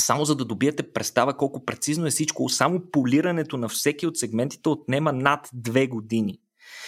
само за да добиете представа колко прецизно е всичко, само полирането на всеки от сегментите отнема над две години.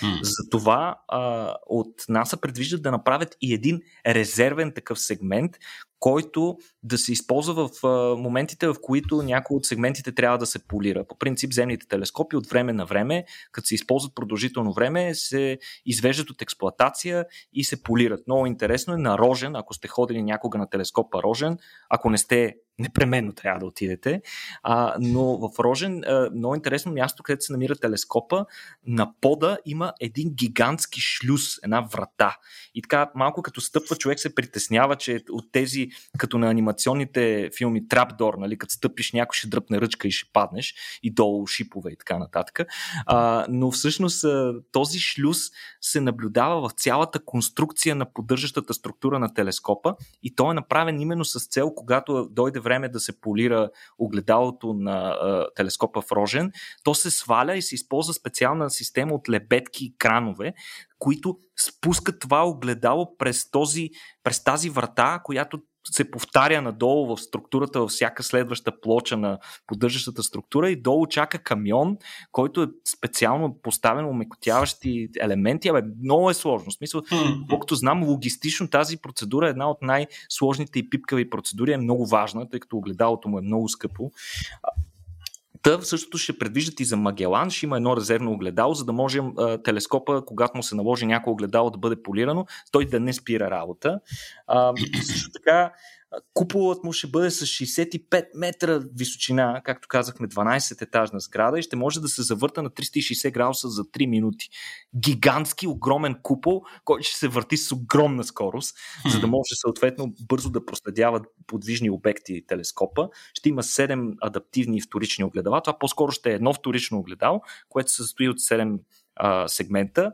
Mm. Затова а, от НАСА предвиждат да направят и един резервен такъв сегмент, който да се използва в моментите, в които някои от сегментите трябва да се полира. По принцип, земните телескопи от време на време, като се използват продължително време, се извеждат от експлоатация и се полират. Много интересно е на Рожен, ако сте ходили някога на телескопа Рожен, ако не сте непременно трябва да отидете. А, но в Рожен, а, много интересно място, където се намира телескопа, на пода има един гигантски шлюз, една врата. И така, малко като стъпва, човек се притеснява, че от тези, като на анимационните филми Трапдор, нали, като стъпиш, някой ще дръпне ръчка и ще паднеш, и долу шипове и така нататък. А, но всъщност този шлюз се наблюдава в цялата конструкция на поддържащата структура на телескопа и той е направен именно с цел, когато дойде време да се полира огледалото на а, телескопа в Рожен, то се сваля и се използва специална система от лебедки и кранове, които спускат това огледало през, този, през тази врата, която се повтаря надолу в структурата във всяка следваща плоча на поддържащата структура и долу чака камион, който е специално поставен умекотяващи елементи. Абе, много е сложно. В смисъл, колкото знам, логистично тази процедура е една от най-сложните и пипкави процедури, е много важна, тъй като огледалото му е много скъпо. Та същото ще предвиждат и за Магелан, ще има едно резервно огледало, за да може телескопа, когато му се наложи някое огледало да бъде полирано, той да не спира работа. А, също така, Куполът му ще бъде с 65 метра височина, както казахме, 12 етажна сграда и ще може да се завърта на 360 градуса за 3 минути. Гигантски, огромен купол, който ще се върти с огромна скорост, за да може съответно бързо да проследява подвижни обекти телескопа. Ще има 7 адаптивни вторични огледала. Това по-скоро ще е едно вторично огледало, което се състои от 7 а, сегмента,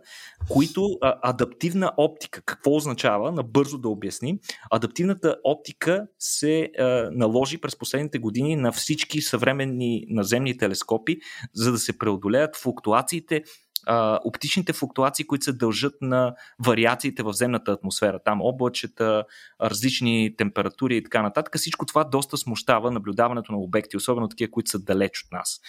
които а, адаптивна оптика. Какво означава? Набързо да обясним. Адаптивната оптика се а, наложи през последните години на всички съвременни наземни телескопи, за да се преодолеят флуктуациите а, оптичните флуктуации, които се дължат на вариациите в земната атмосфера. Там облачета, различни температури и така нататък. Всичко това доста смущава наблюдаването на обекти, особено такива, които са далеч от нас.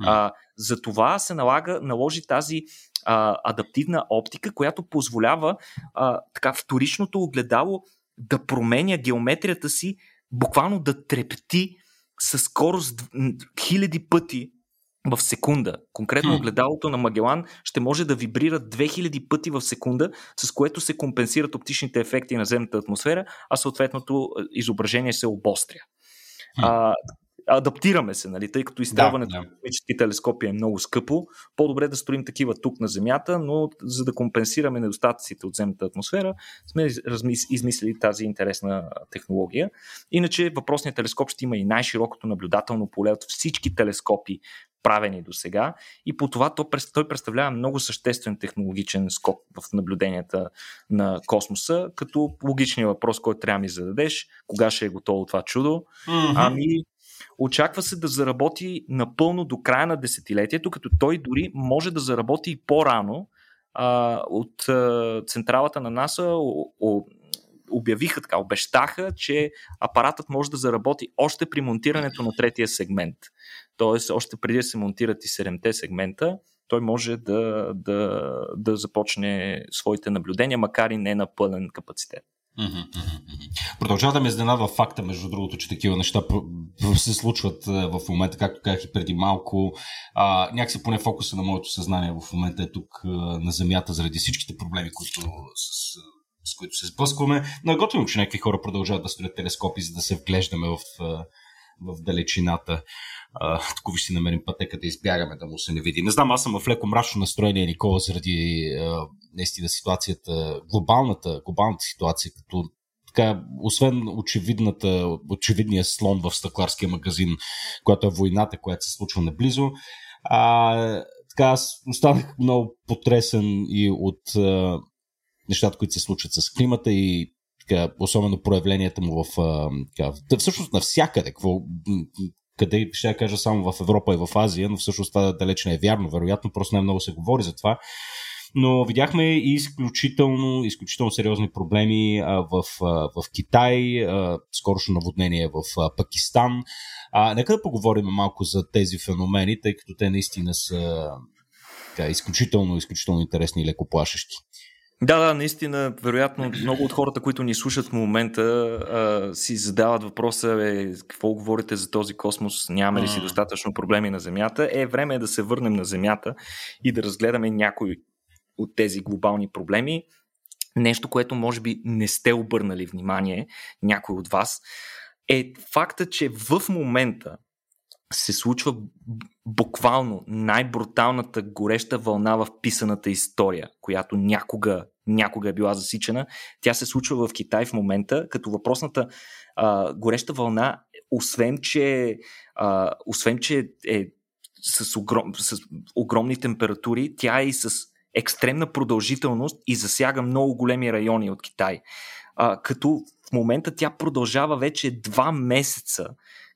А, за това се налага, наложи тази а, адаптивна оптика, която позволява а, така вторичното огледало да променя геометрията си, буквално да трепти със скорост хиляди пъти в секунда. Конкретно огледалото на Магелан ще може да вибрира 2000 пъти в секунда, с което се компенсират оптичните ефекти на земната атмосфера, а съответното е, изображение се обостря. А, адаптираме се, нали, тъй като изстрелването да, да. на космически телескопи е много скъпо. По-добре да строим такива тук на Земята, но за да компенсираме недостатъците от земната атмосфера, сме измислили тази интересна технология. Иначе въпросният телескоп ще има и най-широкото наблюдателно поле от всички телескопи правени до сега и по това той представлява много съществен технологичен скок в наблюденията на космоса, като логичният въпрос, който трябва да ми зададеш, кога ще е готово това чудо, mm-hmm. ами очаква се да заработи напълно до края на десетилетието, като той дори може да заработи и по-рано а, от а, централата на НАСА о, о, обявиха така, обещаха, че апаратът може да заработи още при монтирането на третия сегмент. Тоест, още преди да се монтират и 7-те сегмента, той може да, да, да започне своите наблюдения, макар и не на пълен капацитет. Продължава да ме изненадва факта, между другото, че такива неща се случват в момента, както казах и преди малко. А, някакси поне фокуса на моето съзнание в момента е тук на Земята, заради всичките проблеми, които с, с които се сблъскваме. Но е готино, че някакви хора продължават да строят телескопи, за да се вглеждаме в, в далечината. тук ще си намерим пътека да избягаме, да му се не види. Не знам, аз съм в леко мрачно настроение, Никола, заради а, наистина ситуацията, глобалната, глобалната ситуация, като така, освен очевидната, очевидния слон в стъкларския магазин, която е войната, която се случва наблизо, а, така аз останах много потресен и от а, нещата, които се случват с климата и така, особено проявленията му в, а, така, всъщност навсякъде, какво, къде ще я кажа само в Европа и в Азия, но всъщност това далеч не е вярно. Вероятно, просто не много се говори за това. Но видяхме и изключително, изключително сериозни проблеми а, в, а, в Китай, а, скорошно наводнение в а, Пакистан. А, нека да поговорим малко за тези феномени, тъй като те наистина са така, изключително, изключително интересни и леко плашещи. Да, да, наистина, вероятно, много от хората, които ни слушат в момента, а, си задават въпроса, е, какво говорите за този космос, нямаме ли си достатъчно проблеми на Земята. Е, време е да се върнем на Земята и да разгледаме някои от тези глобални проблеми. Нещо, което може би не сте обърнали внимание, някой от вас, е факта, че в момента се случва буквално най-бруталната гореща вълна в писаната история, която някога, някога е била засичана. Тя се случва в Китай в момента, като въпросната а, гореща вълна, освен че, а, освен, че е с, огром, с огромни температури, тя е и с екстремна продължителност и засяга много големи райони от Китай. А, като в момента тя продължава вече два месеца,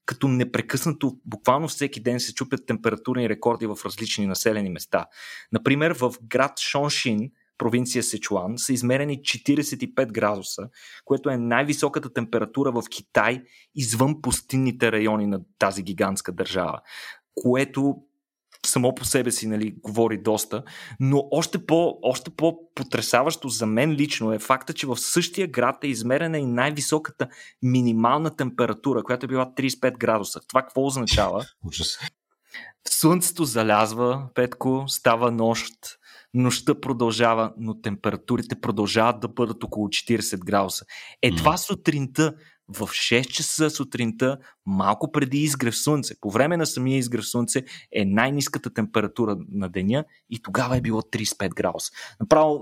като непрекъснато, буквално всеки ден се чупят температурни рекорди в различни населени места. Например, в град Шоншин, провинция Сечуан, са измерени 45 градуса, което е най-високата температура в Китай извън пустинните райони на тази гигантска държава, което само по себе си нали, говори доста, но още, по, още по-потрясаващо за мен лично е факта, че в същия град е измерена и най-високата минимална температура, която е била 35 градуса. Това какво означава? Слънцето залязва, Петко, става нощ, нощта продължава, но температурите продължават да бъдат около 40 градуса. Едва сутринта в 6 часа сутринта, малко преди изгрев слънце. По време на самия изгрев слънце е най-низката температура на деня и тогава е било 35 градуса. Направо,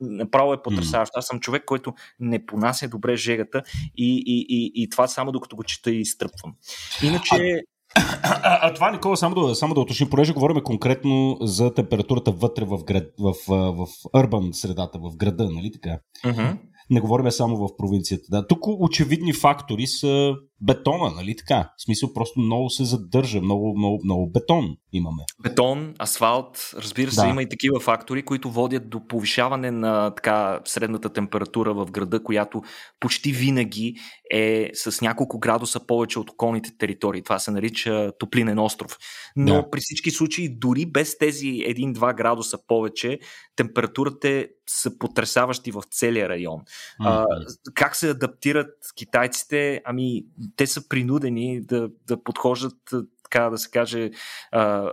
направо е потрясаващо. Аз съм човек, който не понася добре жегата и, и, и, и това само докато го чета и изтръпвам. Иначе... А, а, а това, Никола, само да, само да уточним, понеже говорим конкретно за температурата вътре в, град, в, в, в urban средата, в града, нали така? Uh-huh. Не говорим само в провинцията. Да. Тук очевидни фактори са бетона, нали така? В смисъл просто много се задържа, много, много, много бетон имаме. Бетон, асфалт, разбира се, да. има и такива фактори, които водят до повишаване на така средната температура в града, която почти винаги е с няколко градуса повече от околните територии. Това се нарича топлинен остров. Но да. при всички случаи, дори без тези 1-2 градуса повече, температурите са потрясаващи в целия район. Mm-hmm. А, как се адаптират китайците? Ами, те са принудени да, да подхождат, така да се каже, а,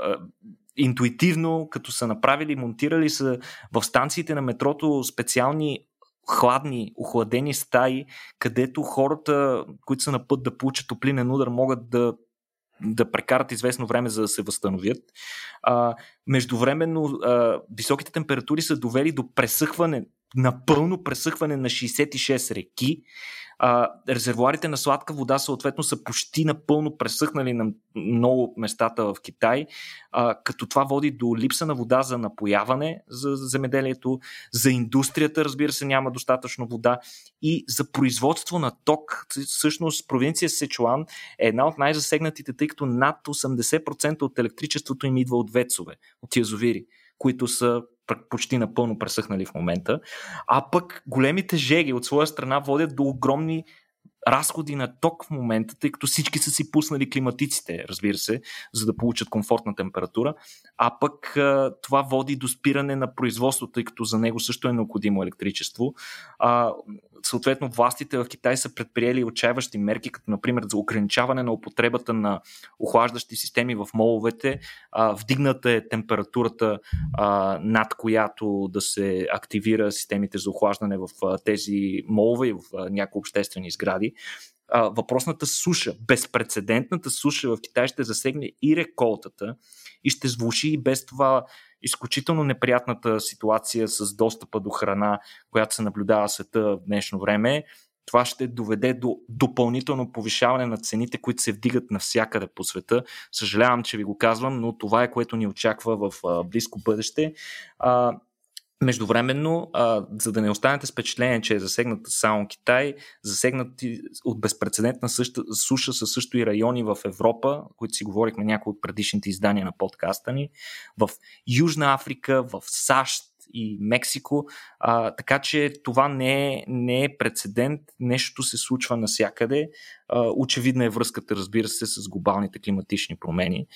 интуитивно, като са направили, монтирали са в станциите на метрото специални хладни, охладени стаи, където хората, които са на път да получат топлинен удар, могат да да прекарат известно време за да се възстановят. А, междувременно а, високите температури са довели до пресъхване, напълно пресъхване на 66 реки, а, резервуарите на сладка вода съответно са почти напълно пресъхнали на много местата в Китай, а, като това води до липса на вода за напояване за земеделието, за индустрията, разбира се, няма достатъчно вода и за производство на ток. Всъщност провинция Сечуан е една от най-засегнатите, тъй като над 80% от електричеството им идва от вецове, от язовири които са почти напълно пресъхнали в момента. А пък големите жеги от своя страна водят до огромни разходи на ток в момента, тъй като всички са си пуснали климатиците, разбира се, за да получат комфортна температура, а пък това води до спиране на производството, тъй като за него също е необходимо електричество. Съответно, властите в Китай са предприели отчаяващи мерки, като например за ограничаване на употребата на охлаждащи системи в моловете, вдигната е температурата, над която да се активира системите за охлаждане в тези молове и в някои обществени сгради. Въпросната суша, безпредседентната суша в Китай ще засегне и реколтата и ще звучи и без това изключително неприятната ситуация с достъпа до храна, която се наблюдава в света в днешно време. Това ще доведе до допълнително повишаване на цените, които се вдигат навсякъде по света. Съжалявам, че ви го казвам, но това е което ни очаква в близко бъдеще. Междувременно, а, за да не останете с впечатление, че е засегната само Китай, засегнати от безпредседентна суша са също и райони в Европа, които си говорихме някои от предишните издания на подкаста ни, в Южна Африка, в САЩ, и Мексико. А, така че това не е, не е прецедент, нещо се случва навсякъде. А, очевидна е връзката, разбира се, с глобалните климатични промени.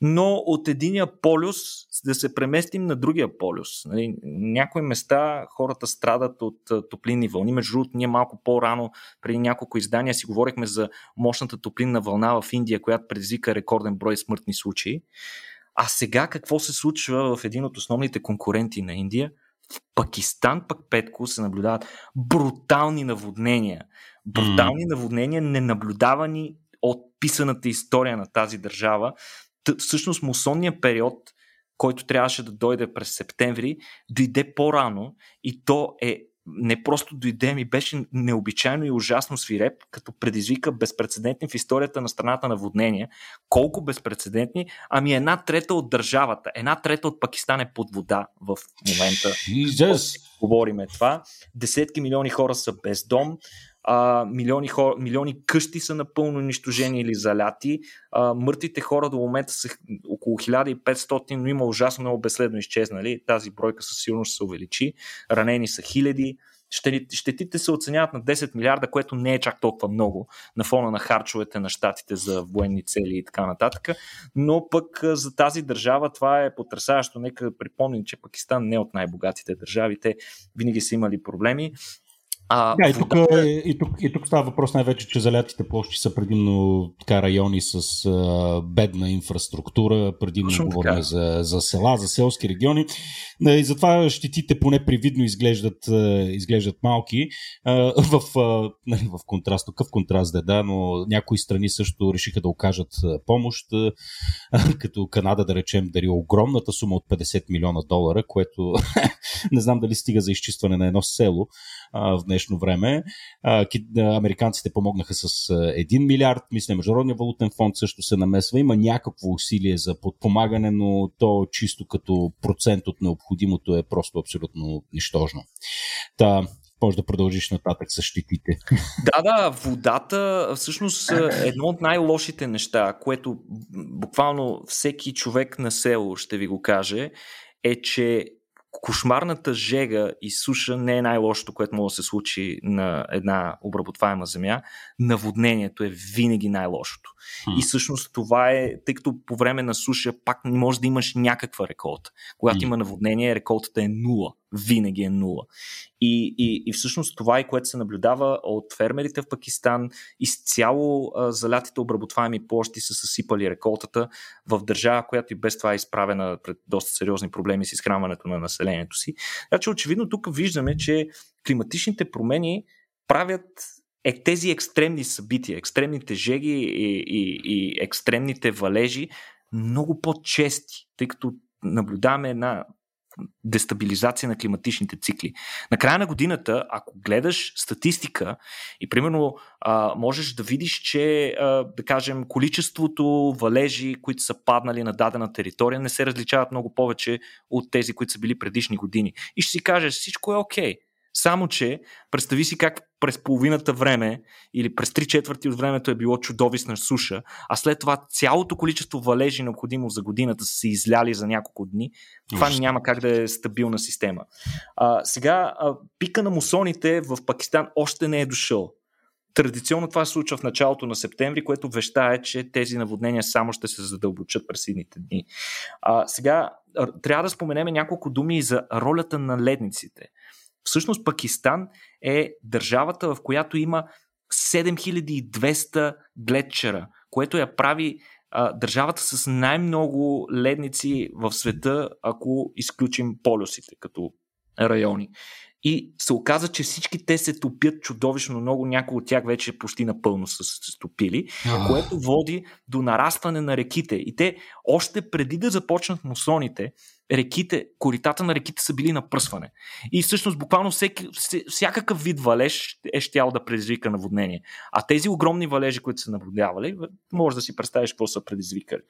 Но от единия полюс да се преместим на другия полюс. Нали, някои места хората страдат от топлинни вълни. Между другото, ние малко по-рано, преди няколко издания, си говорихме за мощната топлинна вълна в Индия, която предизвика рекорден брой смъртни случаи. А сега какво се случва в един от основните конкуренти на Индия? В Пакистан пък Петко се наблюдават брутални наводнения. Брутални mm. наводнения, ненаблюдавани от писаната история на тази държава. Т- всъщност мусонният период, който трябваше да дойде през септември, дойде по-рано и то е не просто дойде, ми беше необичайно и ужасно свиреп, като предизвика безпредседентни в историята на страната наводнения. Колко безпредседентни? Ами една трета от държавата, една трета от Пакистан е под вода в момента. Jesus. Говориме това. Десетки милиони хора са без дом а, милиони, хора, милиони къщи са напълно унищожени или заляти. А, мъртвите хора до момента са около 1500, но има ужасно много безследно изчезнали. Тази бройка със сигурност се увеличи. Ранени са хиляди. Щетите се оценяват на 10 милиарда, което не е чак толкова много на фона на харчовете на щатите за военни цели и така нататък. Но пък за тази държава това е потрясаващо. Нека припомним, че Пакистан не е от най-богатите държави. Те винаги са имали проблеми. А, да, и тук, е, и, тук, и тук става въпрос най-вече, че залятите площи са предимно така райони с а, бедна инфраструктура, предимно Точно говорим така. за, за села, за селски региони. И затова щетите поне привидно изглеждат, изглеждат малки. А, в, а, нали, в контраст, какъв контраст да да, но някои страни също решиха да окажат помощ, а, като Канада, да речем, дари огромната сума от 50 милиона долара, което не знам дали стига за изчистване на едно село в днешно време. Американците помогнаха с 1 милиард, мисля, Международния валутен фонд също се намесва. Има някакво усилие за подпомагане, но то чисто като процент от необходимото е просто абсолютно нищожно. Та, може да продължиш нататък с щитите. Да, да, водата всъщност е едно от най-лошите неща, което буквално всеки човек на село ще ви го каже, е, че кошмарната жега и суша не е най-лошото, което може да се случи на една обработваема земя. Наводнението е винаги най-лошото. Hmm. И всъщност това е, тъй като по време на суша пак не може да имаш някаква реколта. Когато hmm. има наводнение, реколтата е нула винаги е нула. И, и, и всъщност това е което се наблюдава от фермерите в Пакистан. Изцяло а, залятите обработваеми площи са съсипали реколтата в държава, която и без това е изправена пред доста сериозни проблеми с изхранването на населението си. Така че очевидно тук виждаме, че климатичните промени правят е тези екстремни събития, екстремните жеги и, и, и екстремните валежи много по-чести, тъй като наблюдаваме една дестабилизация на климатичните цикли. На края на годината, ако гледаш статистика и примерно а, можеш да видиш, че а, да кажем количеството валежи, които са паднали на дадена територия, не се различават много повече от тези, които са били предишни години. И ще си кажеш, всичко е окей. Okay. Само, че представи си как през половината време или през три четвърти от времето е било чудовищна суша, а след това цялото количество валежи необходимо за годината са се изляли за няколко дни. Това Ужас. няма как да е стабилна система. А, сега, а, пика на мусоните в Пакистан още не е дошъл. Традиционно това се случва в началото на септември, което вещае, че тези наводнения само ще се задълбочат през едните дни. А, сега трябва да споменем няколко думи за ролята на ледниците. Всъщност Пакистан е държавата, в която има 7200 гледчера, което я прави а, държавата с най-много ледници в света, ако изключим полюсите като райони. И се оказа, че всички те се топят чудовищно много, някои от тях вече почти напълно са се стопили, което води до нарастване на реките. И те още преди да започнат мусоните, реките, коритата на реките са били на пръсване. И всъщност буквално всеки, всякакъв вид валеж е щял да предизвика наводнение. А тези огромни валежи, които са наблюдавали, може да си представиш какво са предизвикали.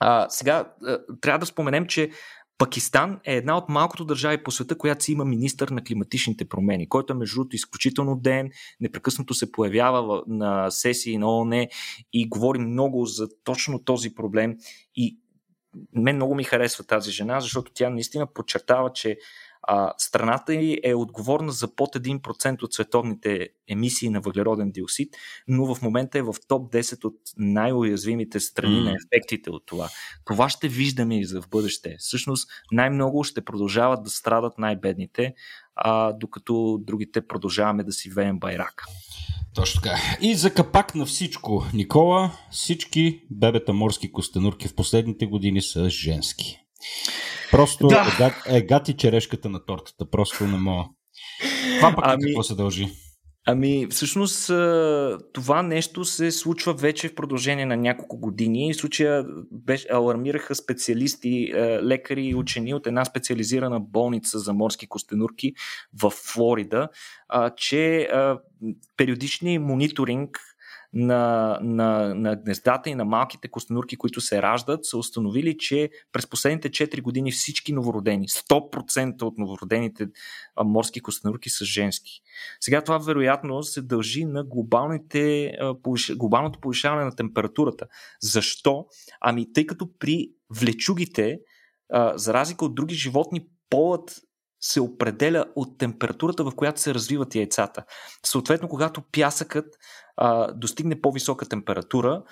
А, сега трябва да споменем, че Пакистан е една от малкото държави по света, която си има министър на климатичните промени, който е между другото изключително ден, непрекъснато се появява на сесии на ООН и говори много за точно този проблем. И мен много ми харесва тази жена, защото тя наистина подчертава, че А, страната й е отговорна за под 1% от световните емисии на въглероден диоксид, но в момента е в топ 10 от най-уязвимите страни mm. на ефектите от това. Това ще виждаме и за в бъдеще. Всъщност най-много ще продължават да страдат най-бедните, а, докато другите продължаваме да си веем байрак. Точно така. И за капак на всичко, Никола, всички бебета морски костенурки в последните години са женски. Просто да. е, гати черешката на тортата. Просто не мога. Това пък ами... какво се дължи? Ами, всъщност това нещо се случва вече в продължение на няколко години. В случая беше, алармираха специалисти, лекари и учени от една специализирана болница за морски костенурки в Флорида, че периодичният мониторинг на, на, на гнездата и на малките костенурки, които се раждат, са установили, че през последните 4 години всички новородени, 100% от новородените морски костенурки са женски. Сега това вероятно се дължи на глобалните, глобалното повишаване на температурата. Защо? Ами тъй като при влечугите, за разлика от други животни, полът се определя от температурата, в която се развиват яйцата. Съответно, когато пясъкът а, достигне по-висока температура,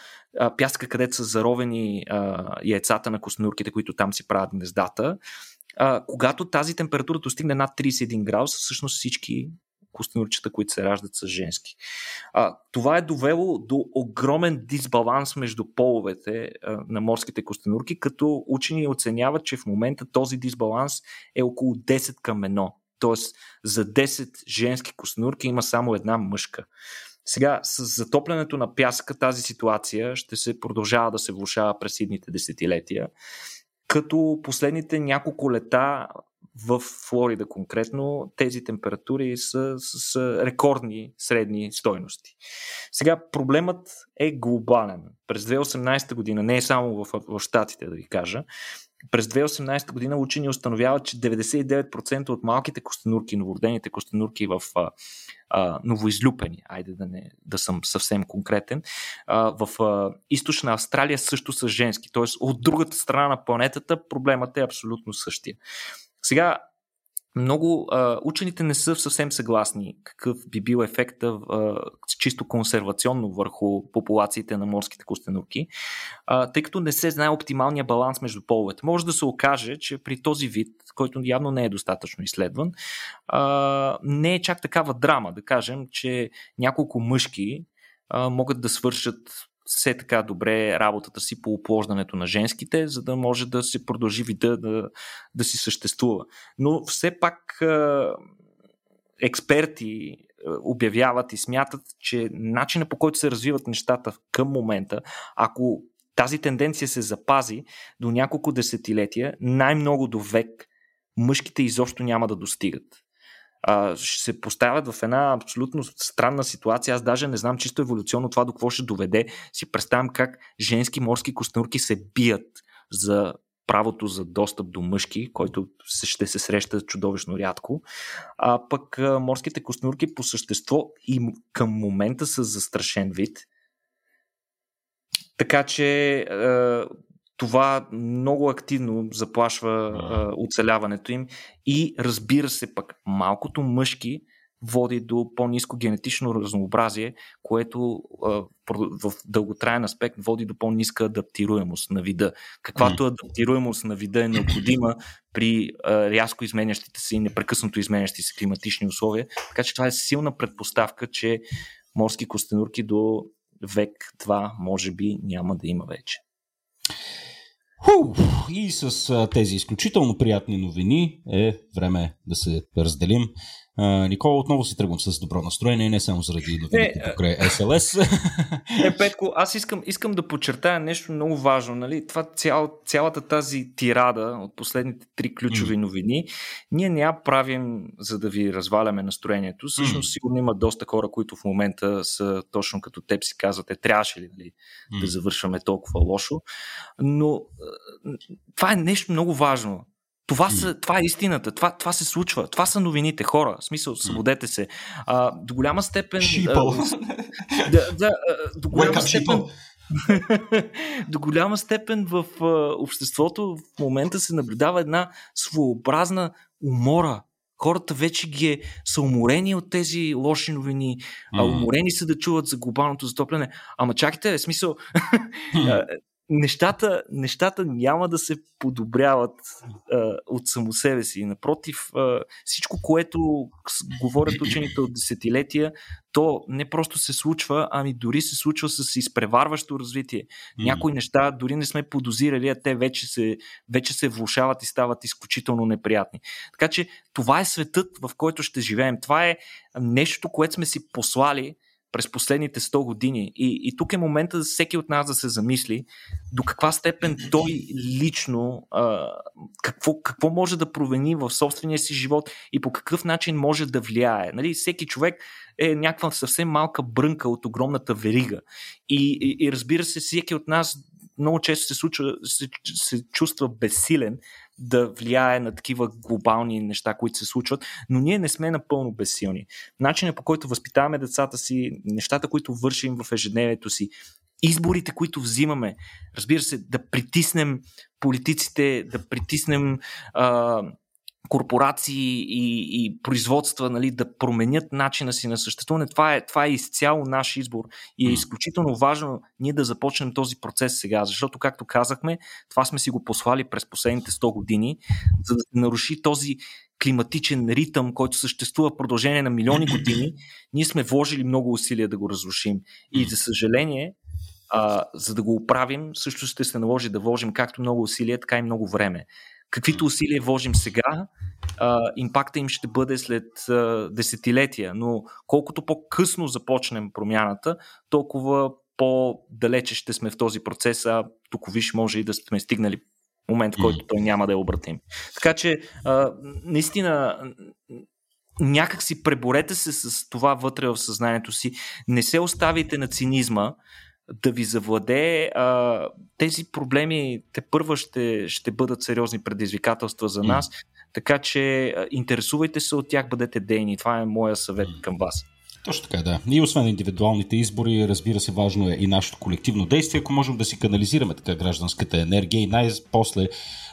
а, пясъка, където са заровени а, яйцата на коснурките, които там си правят гнездата, а, когато тази температура достигне над 31 градуса, всъщност всички костенурчета, които се раждат са женски. А, това е довело до огромен дисбаланс между половете а, на морските костенурки, като учени оценяват, че в момента този дисбаланс е около 10 към 1. Тоест за 10 женски костенурки има само една мъжка. Сега, с затоплянето на пясъка тази ситуация ще се продължава да се влушава през идните десетилетия, като последните няколко лета в Флорида конкретно тези температури са с рекордни средни стойности. Сега проблемът е глобален. През 2018 година, не е само в, в Штатите да ви кажа, през 2018 година учени установяват, че 99% от малките костенурки, новородените костенурки в а, а, новоизлюпени, айде да, не, да съм съвсем конкретен, а, в а, източна Австралия също са женски. Тоест от другата страна на планетата проблемът е абсолютно същия. Сега, много а, учените не са съвсем съгласни какъв би бил ефекта а, чисто консервационно върху популациите на морските костенурки, а, тъй като не се знае оптималния баланс между половете. Може да се окаже, че при този вид, който явно не е достатъчно изследван, а, не е чак такава драма. Да кажем, че няколко мъжки а, могат да свършат все така добре работата си по оплождането на женските, за да може да се продължи вида да, да си съществува. Но все пак експерти обявяват и смятат, че начина по който се развиват нещата към момента, ако тази тенденция се запази до няколко десетилетия, най-много до век мъжките изобщо няма да достигат ще се поставят в една абсолютно странна ситуация. Аз даже не знам чисто еволюционно това до какво ще доведе. Си представям как женски морски костенурки се бият за правото за достъп до мъжки, който ще се среща чудовищно рядко. А пък морските костенурки по същество и към момента са застрашен вид. Така че това много активно заплашва а, оцеляването им и разбира се пък малкото мъжки води до по-низко генетично разнообразие, което а, в дълготраен аспект води до по-ниска адаптируемост на вида. Каквато адаптируемост на вида е необходима при а, рязко изменящите се и непрекъснато изменящи се климатични условия. Така че това е силна предпоставка, че морски костенурки до век 2 може би няма да има вече. Ху, и с тези изключително приятни новини е време да се разделим. А, Никола, отново си тръгвам с добро настроение, не само заради новините покрай СЛС. Е, Петко, аз искам, искам да подчертая нещо много важно. Нали? Това цял, цялата тази тирада от последните три ключови новини, ние не я правим за да ви разваляме настроението. Всъщност, сигурно има доста хора, които в момента са точно като теб си казвате, трябваше ли нали, да завършваме толкова лошо. Но това е нещо много важно. Това, са, това е истината, това, това се случва, това са новините, хора, в смисъл, свободете се. А, до голяма степен... А, да, да, до голяма степен... до голяма степен в а, обществото в момента се наблюдава една своеобразна умора. Хората вече ги е, са уморени от тези лоши новини, mm. уморени са да чуват за глобалното затопляне. Ама чакайте, в смисъл, нещата, нещата няма да се подобряват а, от само себе си. Напротив, а, всичко, което говорят учените от десетилетия, то не просто се случва, ами дори се случва с изпреварващо развитие. Някои неща дори не сме подозирали, а те вече се, вече се влушават и стават изключително неприятни. Така че това е светът, в който ще живеем. Това е нещо, което сме си послали през последните 100 години. И, и тук е момента за всеки от нас да се замисли до каква степен той лично а, какво, какво може да провени в собствения си живот и по какъв начин може да влияе. Нали, всеки човек е някаква съвсем малка брънка от огромната верига. И, и, и разбира се, всеки от нас много често се, случва, се, се чувства безсилен да влияе на такива глобални неща, които се случват, но ние не сме напълно безсилни. Начинът по който възпитаваме децата си, нещата, които вършим в ежедневието си, изборите, които взимаме, разбира се, да притиснем политиците, да притиснем а, корпорации и, и производства нали, да променят начина си на съществуване. Това е, това е изцяло наш избор. И е изключително важно ние да започнем този процес сега, защото, както казахме, това сме си го послали през последните 100 години, за да се наруши този климатичен ритъм, който съществува в продължение на милиони години, ние сме вложили много усилия да го разрушим. И за съжаление, а, за да го оправим, също ще се наложи да вложим както много усилия, така и много време каквито усилия вложим сега, а, импакта им ще бъде след а, десетилетия. Но колкото по-късно започнем промяната, толкова по-далече ще сме в този процес, а тук виж може и да сме стигнали момент, в който той няма да е обратим. Така че, а, наистина, някак си преборете се с това вътре в съзнанието си. Не се оставите на цинизма, да ви завладее. А, тези проблеми те първа ще, ще бъдат сериозни предизвикателства за нас, mm. така че интересувайте се от тях, бъдете дейни. Това е моя съвет mm. към вас. Точно така, да. И освен индивидуалните избори, разбира се, важно е и нашето колективно действие, ако можем да си канализираме така гражданската енергия и най-после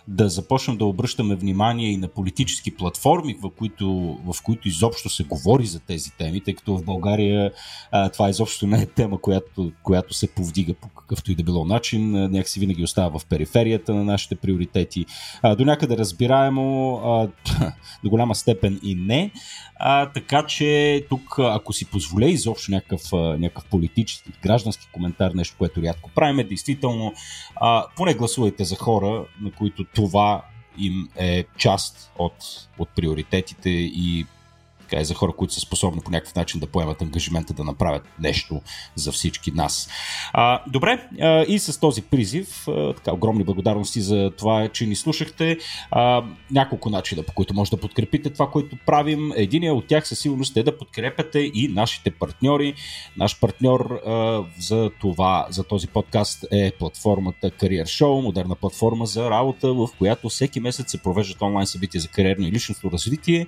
да започнем да обръщаме внимание и на политически платформи, в които, в които изобщо се говори за тези теми, тъй като в България а, това изобщо не е тема, която, която се повдига по какъвто и да било начин. Някакси винаги остава в периферията на нашите приоритети. А, до някъде разбираемо, а, до голяма степен и не. А, така че тук, ако си позволя изобщо някакъв, някакъв политически, граждански коментар, нещо, което рядко правиме, действително, а, поне гласувайте за хора, на които това им е част от, от приоритетите и така, за хора, които са способни по някакъв начин да поемат ангажимента да направят нещо за всички нас. А, добре, а, и с този призив, а, така, огромни благодарности за това, че ни слушахте. А, няколко начина, по които може да подкрепите това, което правим. Единият от тях със сигурност е да подкрепяте и нашите партньори. Наш партньор а, за това, за този подкаст е платформата Career Show, модерна платформа за работа, в която всеки месец се провеждат онлайн събития за кариерно и личностно развитие.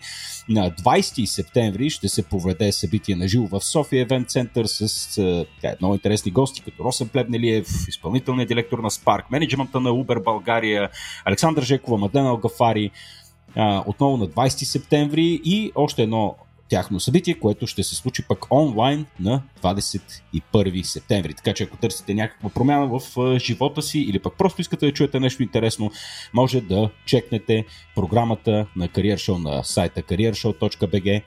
На 20 септември ще се проведе събитие на живо в София Евент Център с така, много интересни гости, като Росен Плебнелиев, изпълнителният директор на Spark, менеджмента на Uber България, Александър Жекова, Мадена Алгафари, отново на 20 септември и още едно тяхно събитие, което ще се случи пък онлайн на 21 септември. Така че ако търсите някаква промяна в живота си или пък просто искате да чуете нещо интересно, може да чекнете програмата на Career Show на сайта careershow.bg.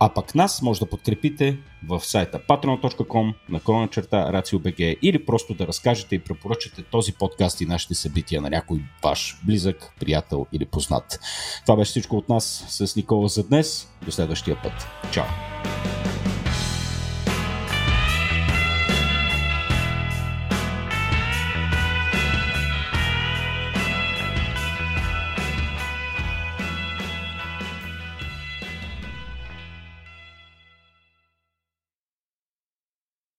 А пък нас може да подкрепите в сайта patreon.com на крона черта RACIO.BG или просто да разкажете и препоръчате този подкаст и нашите събития на някой ваш близък, приятел или познат. Това беше всичко от нас с Никола за днес. До следващия път. Чао!